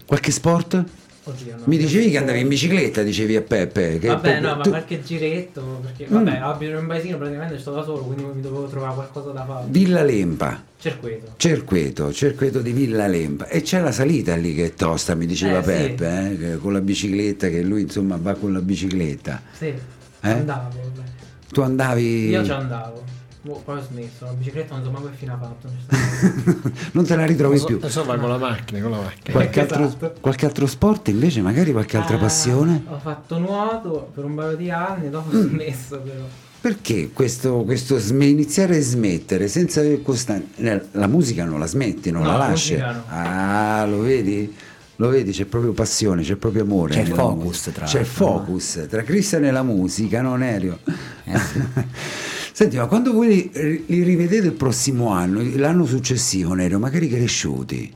Qualche sport? Oddio. Mi dicevi che andavi in bicicletta, dicevi a Peppe. Che Vabbè, Peppe- no, ma tu- qualche giretto. Perché, Mm. vabbè, abito in paesino praticamente sto da solo, quindi mi dovevo trovare qualcosa da fare. Villa Lempa. Cerqueto. Cerqueto, Cerqueto di Villa Lempa e c'è la salita lì che è tosta, mi diceva Eh, sì. Peppe, eh, che con la bicicletta, che lui insomma va con la bicicletta. Sì. Eh? Andavo, vabbè. Tu andavi... Io ci andavo. Boh, poi ho smesso. La bicicletta non so mai fine ha fatto. non te la ritrovi Adesso, più. adesso va con la macchina, con la macchina. Qualche, Esatto. altro, qualche altro sport invece, magari qualche altra Ah, passione? Ho fatto nuoto per un paio di anni, dopo ho Mm. smesso però. Perché questo, questo sme- iniziare e smettere senza avere costanza? La musica non la smetti, non No, la la lasci. no. Ah, lo vedi? Lo vedi, c'è proprio passione, c'è proprio amore. C'è focus, musica. tra C'è focus tra Cristian e la musica, no Nerio? Eh sì. Senti, ma quando voi li, li rivedete il prossimo anno, l'anno successivo, Nerio, magari cresciuti?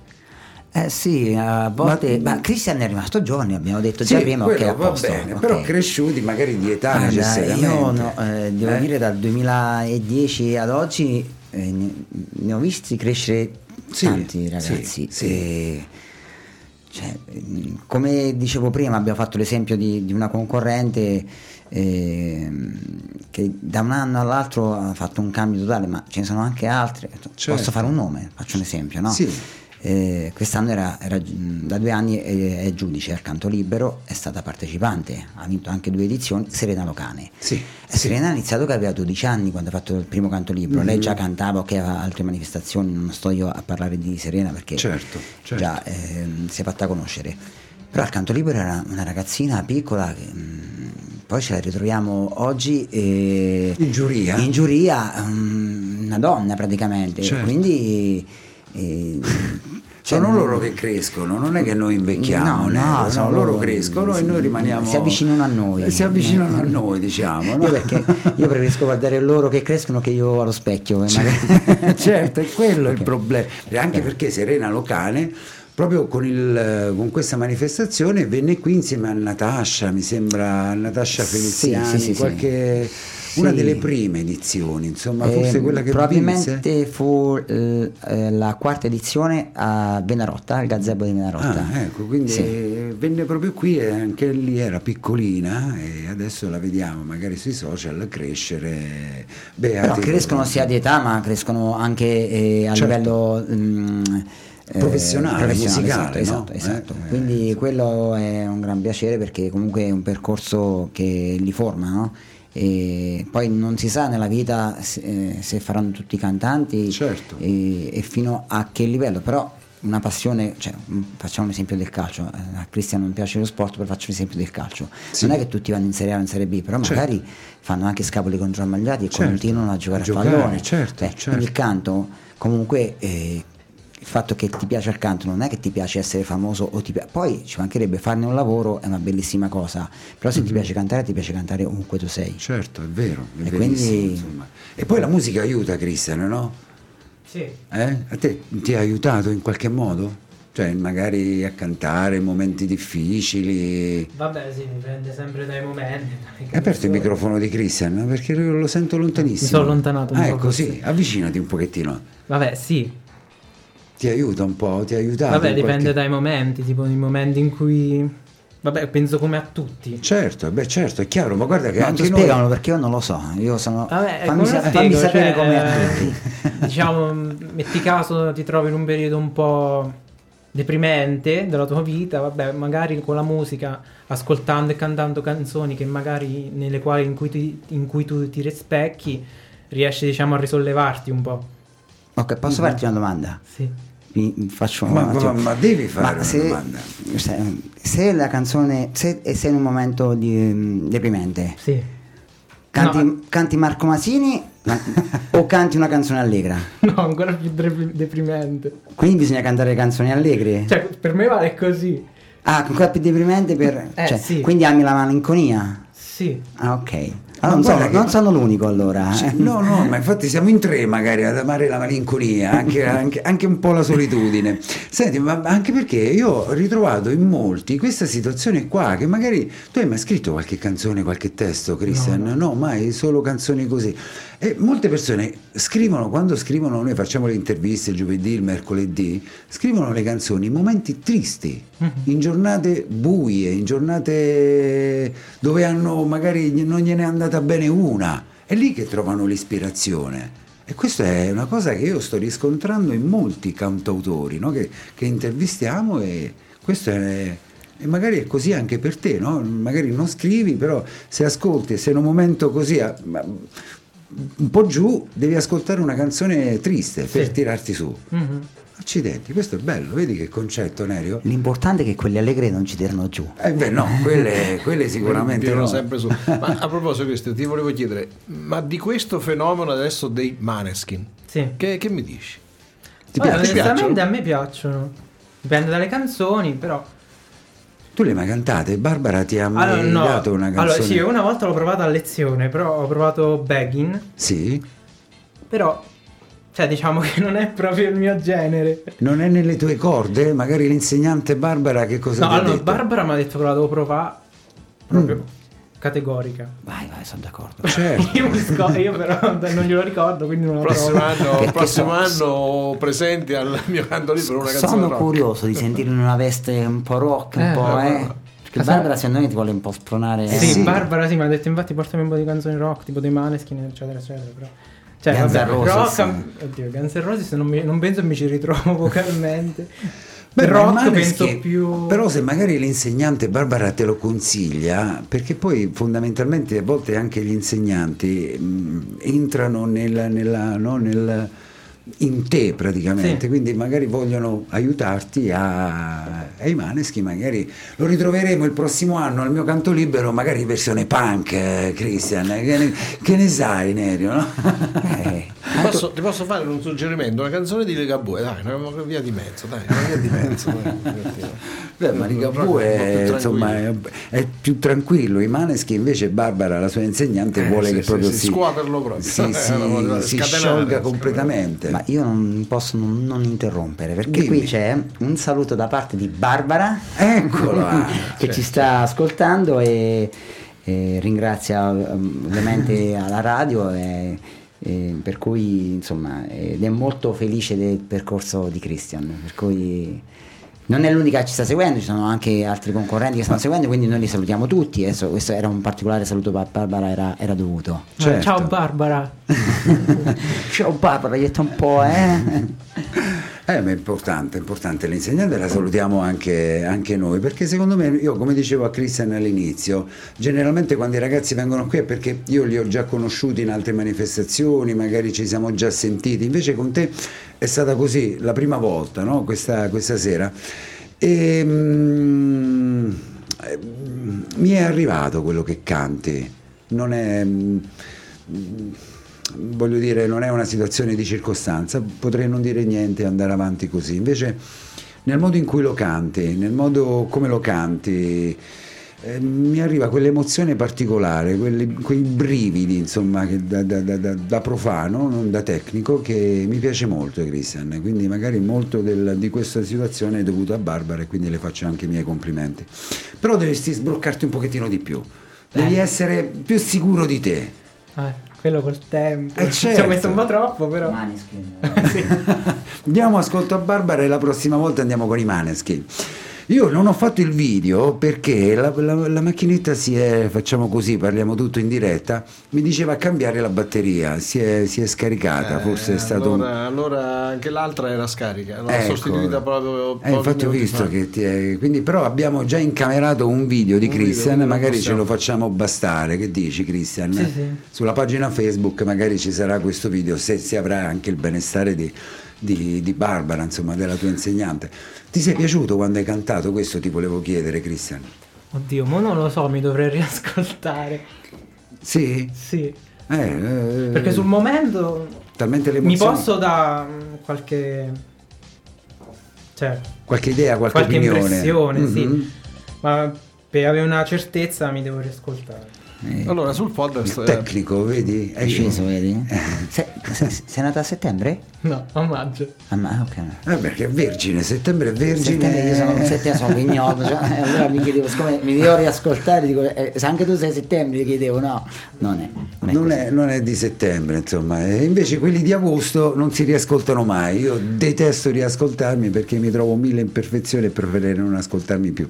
Eh sì, a volte. Ma- Ma, Christian è rimasto giovane, abbiamo detto Sì, già prima quello che a va posto. bene, ok. però cresciuti magari di età Guarda, necessariamente. io no, eh, devo Eh? dire dal 2010 ad oggi eh, ne, ho visti crescere Sì, tanti ragazzi. sì, sì. E, cioè, come dicevo prima, abbiamo fatto l'esempio di, di una concorrente ehm, che da un anno all'altro ha fatto un cambio totale, ma ce ne sono anche altre. Certo. Posso fare un nome? Faccio un esempio, no? Sì. Eh, quest'anno era, era, mm, da due anni è, è giudice al canto libero, è stata partecipante, ha vinto anche due edizioni, Serena Locane. Sì, E Serena ha iniziato che aveva 12 anni quando ha fatto il primo canto libero, Mhm. lei già cantava, ok, aveva altre manifestazioni, non sto io a parlare di Serena perché Certo, certo. già ehm, si è fatta conoscere. Però al canto libero era una ragazzina piccola, che, mm, poi ce la ritroviamo oggi eh, In giuria? in giuria, mm, una donna praticamente, Certo. quindi... eh, cioè, Sono loro che crescono, non è che noi invecchiamo, No, né? no, No, sono loro loro- crescono e noi rimaniamo. si avvicinano a noi. Eh, Si avvicinano a noi, diciamo. no? Io perché io preferisco guardare loro che crescono che io allo specchio. magari- certo, è quello il problema. Anche perché Serena Locane, proprio con, il- con questa manifestazione, venne qui insieme a Natascia, mi sembra, Natascia Feliziani, sì, sì, sì. qualche, una delle prime edizioni, insomma, Eh, forse quella che probabilmente vinse. fu eh, eh, la quarta edizione a Venarotta, al gazebo di Venarotta. Ah, ecco, quindi eh, venne proprio qui e anche lì era piccolina e adesso la vediamo magari sui social crescere. Però Beati crescono loro. sia di età, ma crescono anche eh, a Certo. livello mm, eh, Professionale, musicale, esatto, no? esatto, esatto. Eh, eh, Quindi quello è un gran piacere perché comunque è un percorso che li forma, no? E poi non si sa nella vita se, eh, se faranno tutti cantanti Certo. e, e fino a che livello, però una passione, cioè, mm, facciamo un esempio del calcio, eh, a Cristian non piace lo sport, però faccio l'esempio del calcio. Sì. Non è che tutti vanno in Serie A o in Serie B, però Certo. magari fanno anche scapoli contro ammagliati e Certo, continuano a giocare a a, giocare, pallone. certo, certo. Quindi il canto, comunque, eh, il fatto che ti piace il canto non è che ti piace essere famoso o ti pi- poi ci mancherebbe farne un lavoro, è una bellissima cosa, però se ti piace cantare ti piace cantare ovunque tu sei. Certo, è vero, è E quindi- insomma. E poi la musica aiuta, Cristian, no? Sì. Eh? A te ti ha aiutato in qualche modo? Cioè, magari a cantare momenti difficili. Vabbè, sì, dipende sempre dai momenti. Hai aperto il microfono di Christian perché lo sento lontanissimo. Mi sono allontanato un Ah, po' ecco, sì, forse. avvicinati un pochettino. Vabbè, sì. Ti aiuta un po', ti ha aiutato. Vabbè, dipende qualche- dai momenti, tipo i momenti in cui... Vabbè, penso come a tutti. Certo, beh, certo, è chiaro, ma guarda che No, anche tu noi. spiegano perché io non lo so, io sono... Vabbè, fammi, sa- lo fammi spiego, sapere cioè, come a eh, tutti. diciamo, metti caso ti trovi in un periodo un po' deprimente della tua vita, vabbè, magari con la musica, ascoltando e cantando canzoni che magari nelle quali in cui, ti- in cui tu ti rispecchi, riesci diciamo a risollevarti un po'. Ok, posso farti una domanda? Sì. Faccio Ma- ma- attimo. ma devi fare Ma una se, domanda. Se, se la canzone, se e sei in un momento di, mm, deprimente, Sì. canti, No. canti Marco Masini ma- o canti una canzone allegra? No, ancora più depri- deprimente. Quindi bisogna cantare canzoni allegre? Cioè, per me vale così. ah, ancora più deprimente per... Eh, cioè, sì. Quindi ami la malinconia? Sì. Ah, ok. Ah, non, sono, che- non sono l'unico allora. Eh. No, no, ma infatti siamo in tre magari ad amare la malinconia, anche, anche- anche un po' la solitudine. Senti, ma anche perché io ho ritrovato in molti questa situazione qua, che magari tu hai mai scritto qualche canzone, qualche testo, Christian? No, mai, solo canzoni così. E molte persone scrivono, quando scrivono, noi facciamo le interviste il giovedì, il mercoledì, scrivono le canzoni in momenti tristi, in giornate buie, in giornate dove hanno magari non gliene è andata bene una. È lì che trovano l'ispirazione. E questa è una cosa che io sto riscontrando in molti cantautori no? che, che intervistiamo e questo è... E magari è così anche per te, no? Magari non scrivi, però se ascolti, se in un momento così a- ma- un po' giù, devi ascoltare una canzone triste per Sì. tirarti su. Mhm. Accidenti, questo è bello, vedi che concetto, Nerio? L'importante è che quelli allegri non ci tirano giù. Eh beh no, quelle, quelle sicuramente Tirano no. sempre su. Ma a proposito di questo, ti volevo chiedere, ma di questo fenomeno adesso dei Maneskin, Sì. che, che mi dici? Ti Vabbè, piace? onestamente a me piacciono. Dipende dalle canzoni, però. Tu le hai mai cantate? Barbara ti ha mai Allora, no. dato una canzone? Allora, sì, una volta l'ho provata a lezione, però ho provato Begging. Sì? Però, cioè, diciamo che non è proprio il mio genere. Non è nelle tue corde? Magari l'insegnante Barbara che cosa No, allora, detto? Barbara mi ha detto che la devo provare proprio. Categorica. Vai, vai, sono d'accordo. Certo. Io, però non glielo ricordo, quindi non lo Prossimo trovo. anno, prossimo anno presenti al mio canto libero una canzone Sono rock. curioso di sentirlo in una veste un po' rock, un Eh, po', eh, eh. Perché Barbara secondo me ti vuole un po' spronare. Eh, Sì, sì. Barbara sì, mi ha detto infatti portami un po' di canzoni rock, tipo dei Maneskin, eccetera, eccetera. Però. Cioè, Guns vabbè, Roses. rock, oddio, Guns N' Roses non, mi- non penso mi ci ritrovo vocalmente. Beh, Maneskin- penso più... Però se magari l'insegnante Barbara te lo consiglia, perché poi fondamentalmente a volte anche gli insegnanti mh, entrano nella, nella- no, nel- in te praticamente, Sì. quindi magari vogliono aiutarti a, ai maneschi, magari lo ritroveremo il prossimo anno al mio canto libero, magari in versione punk, eh, Christian, eh, che ne, che ne sai Nerio? No? Eh, posso, ti posso fare un suggerimento? Una canzone di Ligabue, dai, una via di mezzo, dai, una via di mezzo. Beh, ma Ligabue è, insomma, è, è più tranquillo, i Maneschi invece Barbara, la sua insegnante, Eh, vuole sì, che sì, proprio sì, si, scuoterlo proprio. si, Eh, si- si sciolga completamente. Ma io non posso non, non interrompere perché Dimmi. qui c'è un saluto da parte di Barbara Eccola! che ci sta ascoltando e, e ringrazia um, ovviamente alla radio e, e per cui insomma ed è molto felice del percorso di Christian per cui non è l'unica che ci sta seguendo, ci sono anche altri concorrenti che stanno seguendo, quindi noi li salutiamo tutti. Adesso questo era un particolare saluto per Barbara, era, era dovuto. Eh, certo. Ciao Barbara. Ciao Barbara, hai detto un po', eh? Eh, ma è importante, è importante. L'insegnante la salutiamo anche, anche noi, perché secondo me, io come dicevo a Christian all'inizio, generalmente quando i ragazzi vengono qui è perché io li ho già conosciuti in altre manifestazioni, magari ci siamo già sentiti, invece con te è stata così la prima volta, no? questa, questa sera. E, mm, eh, mi è arrivato quello che canti, non è... mm, voglio dire, non è una situazione di circostanza, potrei non dire niente e andare avanti così. Invece, nel modo in cui lo canti, nel modo come lo canti, eh, mi arriva quell'emozione particolare, quelli- quei brividi, insomma, da, da- da- da- profano, non da tecnico, che mi piace molto, Christian. Quindi, magari molto del- di questa situazione è dovuto a Barbara e quindi le faccio anche i miei complimenti. Però dovresti sbloccarti un pochettino di più, devi Eh. essere più sicuro di te. Eh, quello col tempo. Eh, Ci certo. ho messo un po' troppo, però. Maneskin. Diamo ascolto a Barbara e la prossima volta andiamo con i Maneskin. Io non ho fatto il video perché la, la- la macchinetta si è, facciamo così, parliamo tutto in diretta, mi diceva cambiare la batteria, si è, si è scaricata, forse è Eh, stato... un- allora, allora anche l'altra era scarica, l'ho Ecco. sostituita proprio. Eh, infatti ho visto fa. che ti è... Quindi però abbiamo già incamerato un video di Un video, Christian, quindi magari possiamo. ce lo facciamo bastare. Che dici Christian? Sì, sì. Sulla pagina Facebook magari ci sarà questo video, se si avrà anche il benestare di, di- di Barbara, insomma, della tua insegnante. Ti sei piaciuto quando hai cantato? Questo ti volevo chiedere, Christian. Oddio, ma non lo so, mi dovrei riascoltare. Sì? Sì. Eh, eh, Perché sul momento talmente mi l'emozione. posso da mm, qualche... Cioè, Qualche idea, qualche, qualche opinione? impressione, Mhm. sì. Ma per avere una certezza mi devo riascoltare. Allora, sul podcast. Il eh, tecnico, vedi? È sceso, vedi? Sei, sei, sei nata a settembre? No, a maggio. Ah, ma ok. Eh, perché è vergine, settembre è vergine. Settembre io sono, settembre sono vignoto, cioè, eh, allora mi chiedevo, siccome mi devo riascoltare, dico, eh, se anche tu sei settembre, gli chiedevo, no, non è. Non è, Non è, non è di settembre, insomma, e invece quelli di agosto non si riascoltano mai. Io detesto riascoltarmi perché mi trovo mille imperfezioni e preferirei non ascoltarmi più.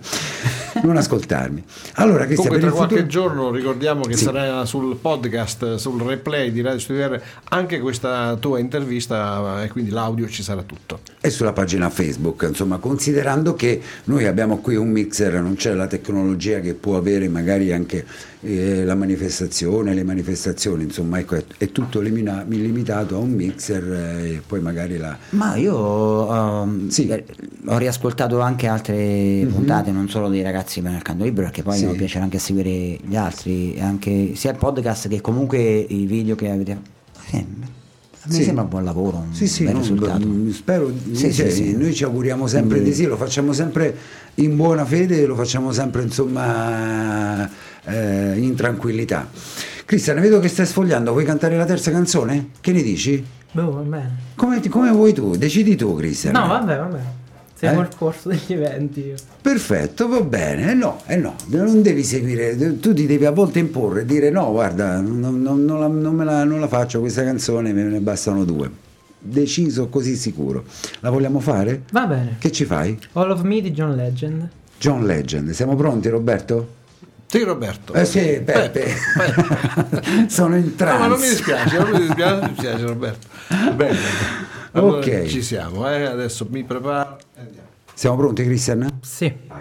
Non ascoltarmi. Allora, Cristian, Comunque per tra qualche futuro... giorno ricordiamo che Sì. sarà sul podcast, sul replay di Radio Studio R anche questa tua intervista e quindi l'audio ci sarà tutto. E sulla pagina Facebook, insomma, considerando che noi abbiamo qui un mixer, non c'è la tecnologia che può avere magari anche eh, la manifestazione, le manifestazioni, insomma, ecco, è, è tutto limina- limitato a un mixer eh, e poi magari la... Ma io ehm, Sì. eh, ho riascoltato anche altre puntate, non solo dei ragazzi nel canto libero, perché poi Sì. mi piace anche seguire gli altri, anche sia il podcast che comunque i video che avete. A me Sì. sembra un buon lavoro, un Sì, sì, bel no, risultato. b- spero, Sì, cioè, sì, noi ci auguriamo sempre di sì, lo facciamo sempre in buona fede, lo facciamo sempre insomma eh, in tranquillità. Cristian, vedo che stai sfogliando, vuoi cantare la terza canzone? Che ne dici? Boh, va bene. Come, come vuoi tu? Decidi tu, Cristian. No, vabbè, vabbè. Seguo Eh? il corso degli eventi. io. Perfetto, va bene. Eh No, eh no, non devi seguire, tu ti devi a volte imporre, dire no, guarda, non, non- non la, non me la- non la faccio questa canzone, me ne bastano due. Deciso così sicuro. La vogliamo fare? Va bene. Che ci fai? All of Me di John Legend. John Legend, siamo pronti Roberto? Sì, Roberto. Eh sì, Peppe. Sono in No, ma non mi trance. dispiace, non mi dispiace, mi dispiace Roberto. Bene. Allora, Ok. Ci siamo, eh? adesso mi preparo e andiamo. Siamo pronti Christian? Sì. What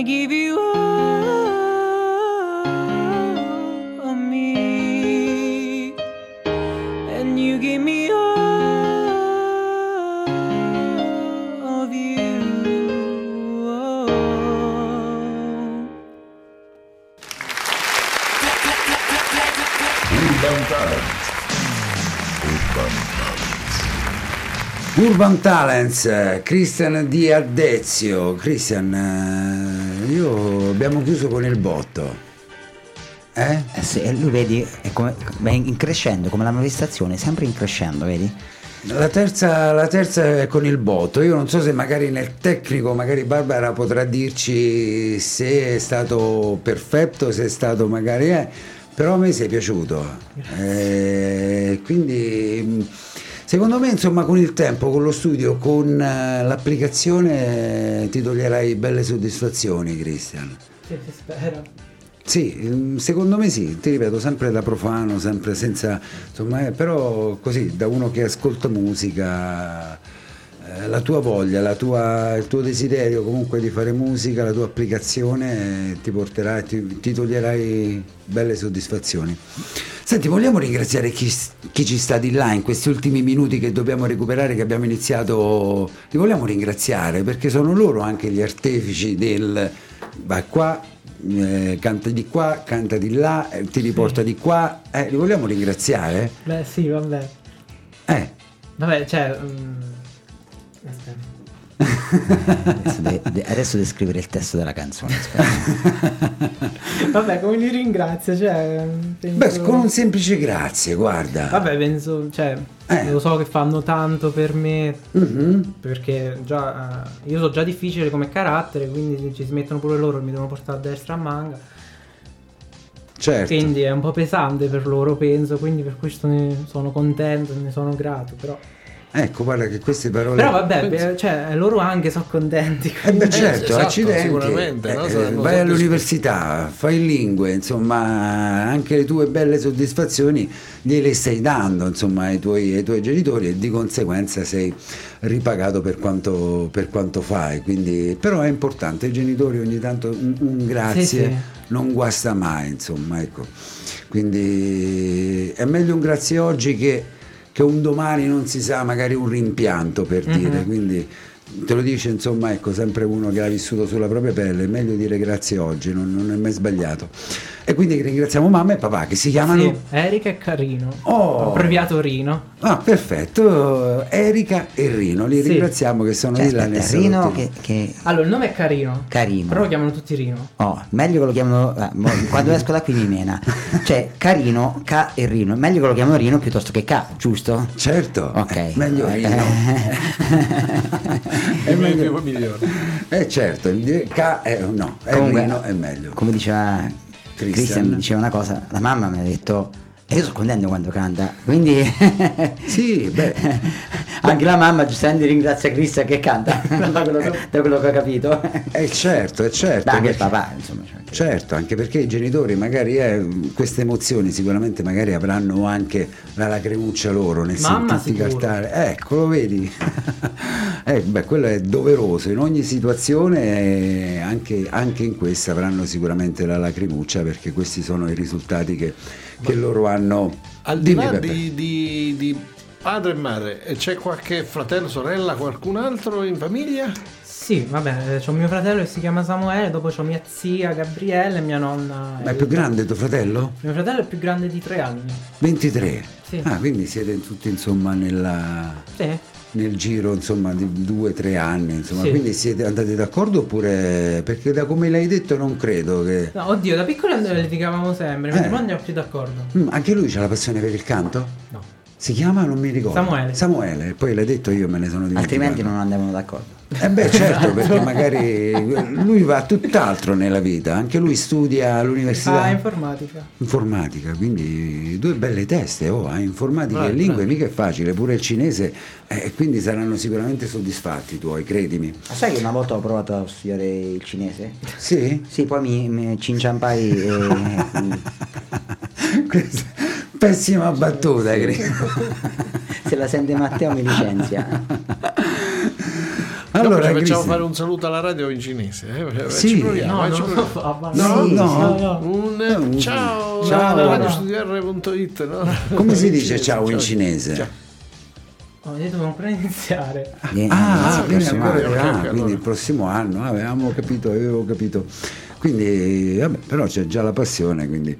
I give you all of me. And you give me all of you. Urban Talent. Urban Talents, eh, Christian Di Ardezio. Christian, eh, io abbiamo chiuso con il botto. Eh? Eh sì, e lui vedi, è come, in crescendo, come la manifestazione, sempre in crescendo, vedi? La terza, la terza è con il botto. Io non so se magari nel tecnico, magari Barbara potrà dirci se è stato perfetto, se è stato magari. Eh, però a me sei piaciuto. Eh, quindi mh, secondo me, insomma, con il tempo, con lo studio, con eh, l'applicazione ti toglierai belle soddisfazioni, Christian. Sì, si spera. Sì, mm, secondo me sì, ti ripeto, sempre da profano, sempre senza, insomma, eh, però così, da uno che ascolta musica, la tua voglia, la tua- il tuo desiderio comunque di fare musica, la tua applicazione eh, ti porterà, ti, ti toglierai belle soddisfazioni. Senti, vogliamo ringraziare chi, chi ci sta di là in questi ultimi minuti che dobbiamo recuperare, che abbiamo iniziato, li vogliamo ringraziare perché sono loro anche gli artefici del vai qua, eh, canta di qua, canta di là, eh, ti riporta di qua, eh, li vogliamo ringraziare? Beh, sì, vabbè. Eh, Vabbè, cioè. aspetta. Adesso, de- de- adesso devi scrivere il testo della canzone. Vabbè, come li ringrazio? Cioè, penso... beh, con un semplice grazie, guarda. Vabbè, penso, cioè, Eh. lo so che fanno tanto per me, Mhm. perché già, eh, io so già difficile come carattere, quindi se ci si mettono pure loro e mi devono portare a destra a manga. Certo. Quindi è un po' pesante per loro, penso, quindi per questo ne sono contento, ne sono grato, però... Ecco, guarda che queste parole... Però vabbè, beh, cioè, loro anche sono contenti. Eh beh certo, esatto, accidenti. sicuramente, no? Eh, vai all'università, fai lingue, insomma, anche le tue belle soddisfazioni gliele stai dando, insomma, ai tuoi, ai tuoi genitori e di conseguenza sei ripagato per quanto, per quanto fai. Quindi, però è importante, i genitori ogni tanto un, un grazie Sì, sì. non guasta mai, insomma, ecco. Quindi è meglio un grazie oggi che, che un domani non si sa, magari un rimpianto per Mhm. dire. Quindi te lo dice, insomma, ecco, sempre uno che ha vissuto sulla propria pelle, è meglio dire grazie oggi, non, non è mai sbagliato. E quindi ringraziamo mamma e papà che si chiamano... Sì, Erika e Carino. Oh. Abbreviato Rino. Ah, perfetto, Erika e Rino, li Sì. ringraziamo che sono Cioè, di là nel Rino che, che- Allora, il nome è Carino. Carino. Però lo chiamano tutti Rino. Oh, meglio che lo chiamano. eh, mo- quando esco da qui mi mena. Cioè, carino, K e Rino. Meglio che lo chiamano Rino piuttosto che K, giusto? Certo, Ok. eh, meglio Eh, Rino. È meglio migliore. Eh certo, K è no, è Comunque, Rino è meglio. Come diceva Christian. Mi diceva una cosa, la mamma mi ha detto. E io sono contento quando canta, quindi Sì, beh, anche la mamma giustamente ringrazia Christian che canta, da quello, che- da quello che ho capito. è certo, è certo. Beh, anche il perché- papà, insomma. cioè, che- Certo, anche perché i genitori magari eh, queste emozioni sicuramente magari avranno anche la lacrimuccia loro nel Mamma sentirti cantare. Ecco, lo vedi? eh, beh, quello è doveroso, in ogni situazione, eh, anche, anche in questa avranno sicuramente la lacrimuccia perché questi sono i risultati che, che loro hanno. Al di là di, di- di padre e madre, e c'è qualche fratello, sorella, qualcun altro in famiglia? Sì, vabbè, c'ho mio fratello che si chiama Samuele, dopo c'ho mia zia Gabriele e mia nonna. Ma è più grande tuo fratello? Mio fratello è più grande di tre anni. 23. Sì. Ah, quindi siete tutti insomma nella, Sì. Nel giro insomma di due o tre anni insomma Sì. quindi siete andati d'accordo oppure perché da come l'hai detto non credo che No, oddio, da piccoli and- litigavamo sempre, mentre Eh. poi andiamo più d'accordo. Mm, anche lui ha la passione per il canto? No. si chiama non mi ricordo Samuele. Samuele poi l'hai detto io me ne sono dimenticato Altrimenti non andavano d'accordo. Eh beh certo perché magari lui va tutt'altro nella vita anche lui studia all'università Ah, informatica. informatica quindi due belle teste oh, eh, informatica e lingue mica è facile pure il cinese eh, quindi saranno sicuramente soddisfatti i tuoi credimi Ma sai che una volta ho provato a studiare il cinese? sì? Sì, poi mi, mi ci inciampai e Questa pessima battuta, credo. se la sente Matteo mi licenzia. Allora, ci facciamo fare un saluto alla radio in cinese. Eh? Sì. Ci proviamo, No, eh, ci no, proviamo. no, va- No, no. no, no. Un No. ciao ciao, Ciao. radiostudior.it, no? Come si dice ciao in cinese? Ciao. Oh, io devo ancora iniziare. Ah, inizio quindi prossimo ancora anno. ok, ah, quindi allora. il prossimo anno, ah, avevamo capito, avevo capito. Quindi, vabbè, però c'è già la passione, quindi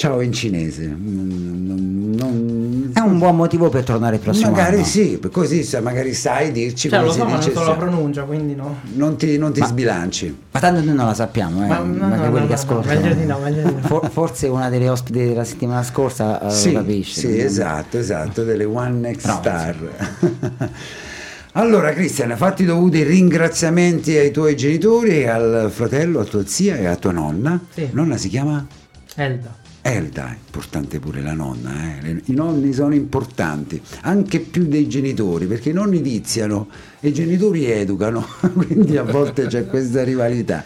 ciao in cinese. Non- non- È un buon motivo per tornare il prossimo magari anno. sì, così magari sai dirci Cioè, come lo si so, non dice. so la pronuncia, quindi no. non ti, non ti Ma- sbilanci. Ma tanto noi non la sappiamo, eh. Ma no, no, che no, quelli che no, ascoltano. meglio di no, meglio di no. For- forse una delle ospiti della settimana scorsa eh, Sì, lo capisce. sì, quindi- esatto, esatto, delle One Next Star. allora, Cristian, fatti i dovuti ringraziamenti ai tuoi genitori, al fratello, a tua zia e a tua nonna. Sì. Nonna si chiama Elda. Elda, importante pure la nonna, eh. I nonni sono importanti, anche più dei genitori, perché i nonni viziano e i genitori educano, quindi a volte c'è questa rivalità.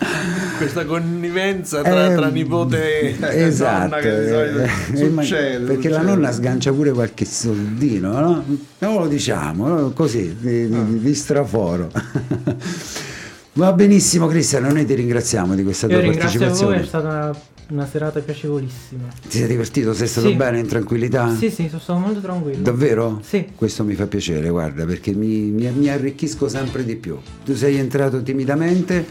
Questa connivenza tra, Eh, tra nipote e esatto, nonna che di solito eh, ma- succede. perché la succede. nonna sgancia pure qualche soldino, no? Non lo diciamo, no? così, di, di- Ah. di straforo. Va benissimo Cristian, noi ti ringraziamo di questa Io tua ringrazio voi, partecipazione. è stata una, serata piacevolissima. Ti sei divertito? Sei stato Sì. bene in tranquillità? Sì, sì, sono stato molto tranquillo. Davvero? Sì. Questo mi fa piacere, guarda, perché mi, mi- mi arricchisco sempre di più. Tu sei entrato timidamente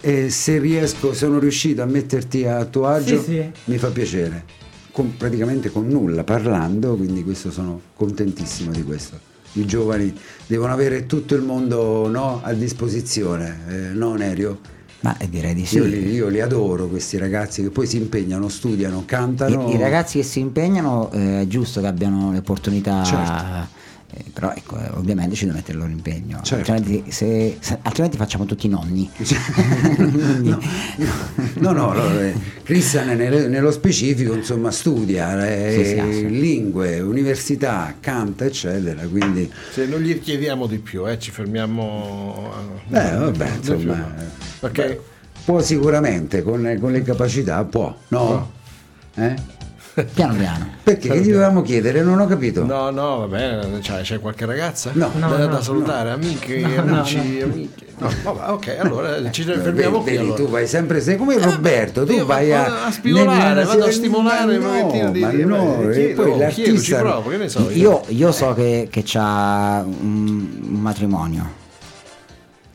e se riesco, sono riuscito a metterti a tuo agio, Sì, sì. mi fa piacere. Con- praticamente con nulla, parlando, quindi questo sono contentissimo di questo. I giovani devono avere tutto il mondo no, a disposizione, eh, no Nerio? Ma direi di sì. Io, li, io li adoro questi ragazzi che poi si impegnano, studiano, cantano. I, i ragazzi che si impegnano eh, è giusto che abbiano le opportunità, Certo. Eh, però ecco, eh, ovviamente ci deve mettere il loro impegno, Certo. altrimenti, se- se- altrimenti facciamo tutti nonni. no, no, no, no, eh, Christian nel- nello specifico insomma studia eh, Sì, sì, assolutamente. lingue, università, canta eccetera, quindi Se non gli chiediamo di più, eh, ci fermiamo. eh, vabbè, di insomma, Perché beh, può sicuramente con, con le capacità, può, no? Eh? Piano piano. Perché che gli dovevamo chiedere? Non ho capito. No, no, va bene, c'è, c'è qualche ragazza? No. da, No, da no, salutare, amiche, No, amici, no, amiche. No, vabbè, ok, allora ci Eh, fermiamo vedi, qui. vedi, allora. tu vai sempre sei come Roberto, tu vai a, a spigolare, vado a stimolare un no, pochettino di- ma di- no, e chiedo, poi chiedo, ci l'artista provo, che ne so io. Io, io so che, che c'ha un, matrimonio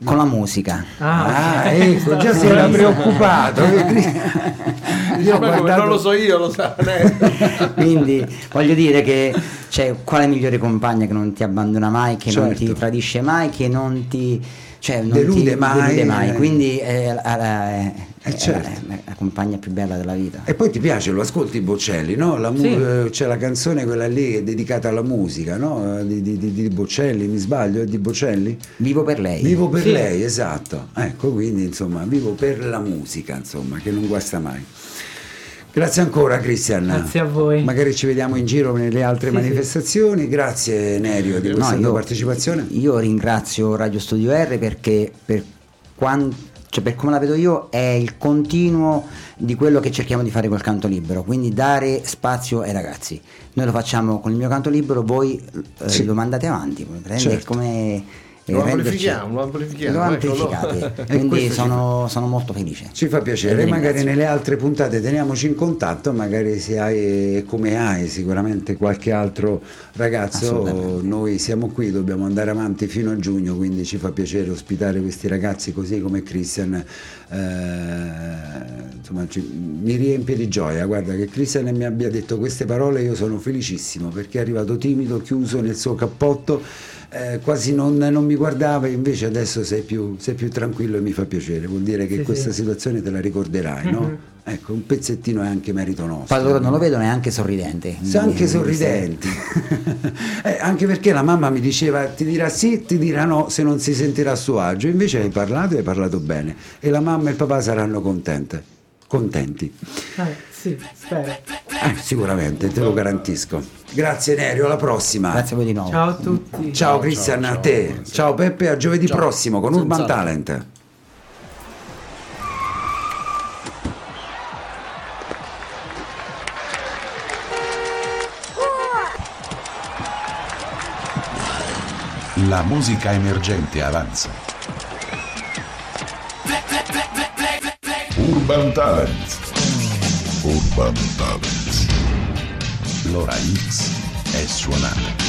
con la musica. Ah, ok. ecco, già si era preoccupato. Dice, Io ho "Ma come, guardato- Non lo so io, lo sa lei. Quindi voglio dire che cioè, quale migliore compagna che non ti abbandona mai, che non Certo. ti tradisce mai, che non ti cioè, non Delude ti mai, delude mai. eh. Quindi è, è- Eh, è certo. la, è la compagna più bella della vita. E poi ti piace, lo ascolti Boccelli, no? La mu- Sì. eh, c'è la canzone quella lì è dedicata alla musica, no? Di, di- di- di Boccelli, mi sbaglio? È di Boccelli? Vivo per lei. Vivo per Sì. lei, esatto. Ecco, quindi insomma, vivo per la musica, insomma, che non guasta mai. Grazie ancora Cristian. Grazie a voi. Magari ci vediamo in giro nelle altre Sì, sì. manifestazioni. Grazie Nerio di No, questa tua io, partecipazione. io ringrazio Radio Studio R perché per, quan- cioè per come la vedo io è il continuo di quello che cerchiamo di fare col canto libero, quindi dare spazio ai ragazzi. Noi lo facciamo con il mio canto libero, voi eh, Sì. lo mandate avanti, Certo. come... eh, Lo amplifichiamo, lo amplifichiamo, Lo amplificate, quindi sono, sono molto felice. Ci fa piacere, magari nelle altre puntate teniamoci in contatto, magari se hai come hai sicuramente qualche altro ragazzo, noi siamo qui, dobbiamo andare avanti fino a giugno, quindi ci fa piacere ospitare questi ragazzi così come Christian, eh, insomma ci- mi riempie di gioia, guarda che Christian mi abbia detto queste parole io sono felicissimo perché è arrivato timido, chiuso nel suo cappotto, eh, quasi non, non mi guardava e invece adesso sei più, sei più tranquillo e mi fa piacere, vuol dire che Sì, questa sì. situazione te la ricorderai, no? Mhm. Ecco, un pezzettino è anche merito nostro. Loro non lo vedo neanche sorridente. Sei anche sorridenti, Eh, anche perché la mamma mi diceva ti dirà sì, ti dirà no se non si sentirà a suo agio, invece hai parlato e hai parlato bene e la mamma e il papà saranno contente, contenti, Eh, sì, spero. Eh, sicuramente, te lo garantisco. Grazie Nerio, alla prossima. Grazie a voi di nuovo. Ciao a tutti. Ciao Cristian, a te. ciao. Ciao Peppe, a giovedì Ciao. prossimo con Urban Senz'altro. Talent. La musica emergente avanza. Urban Talent. Urban Talents. L'ora X è suonata.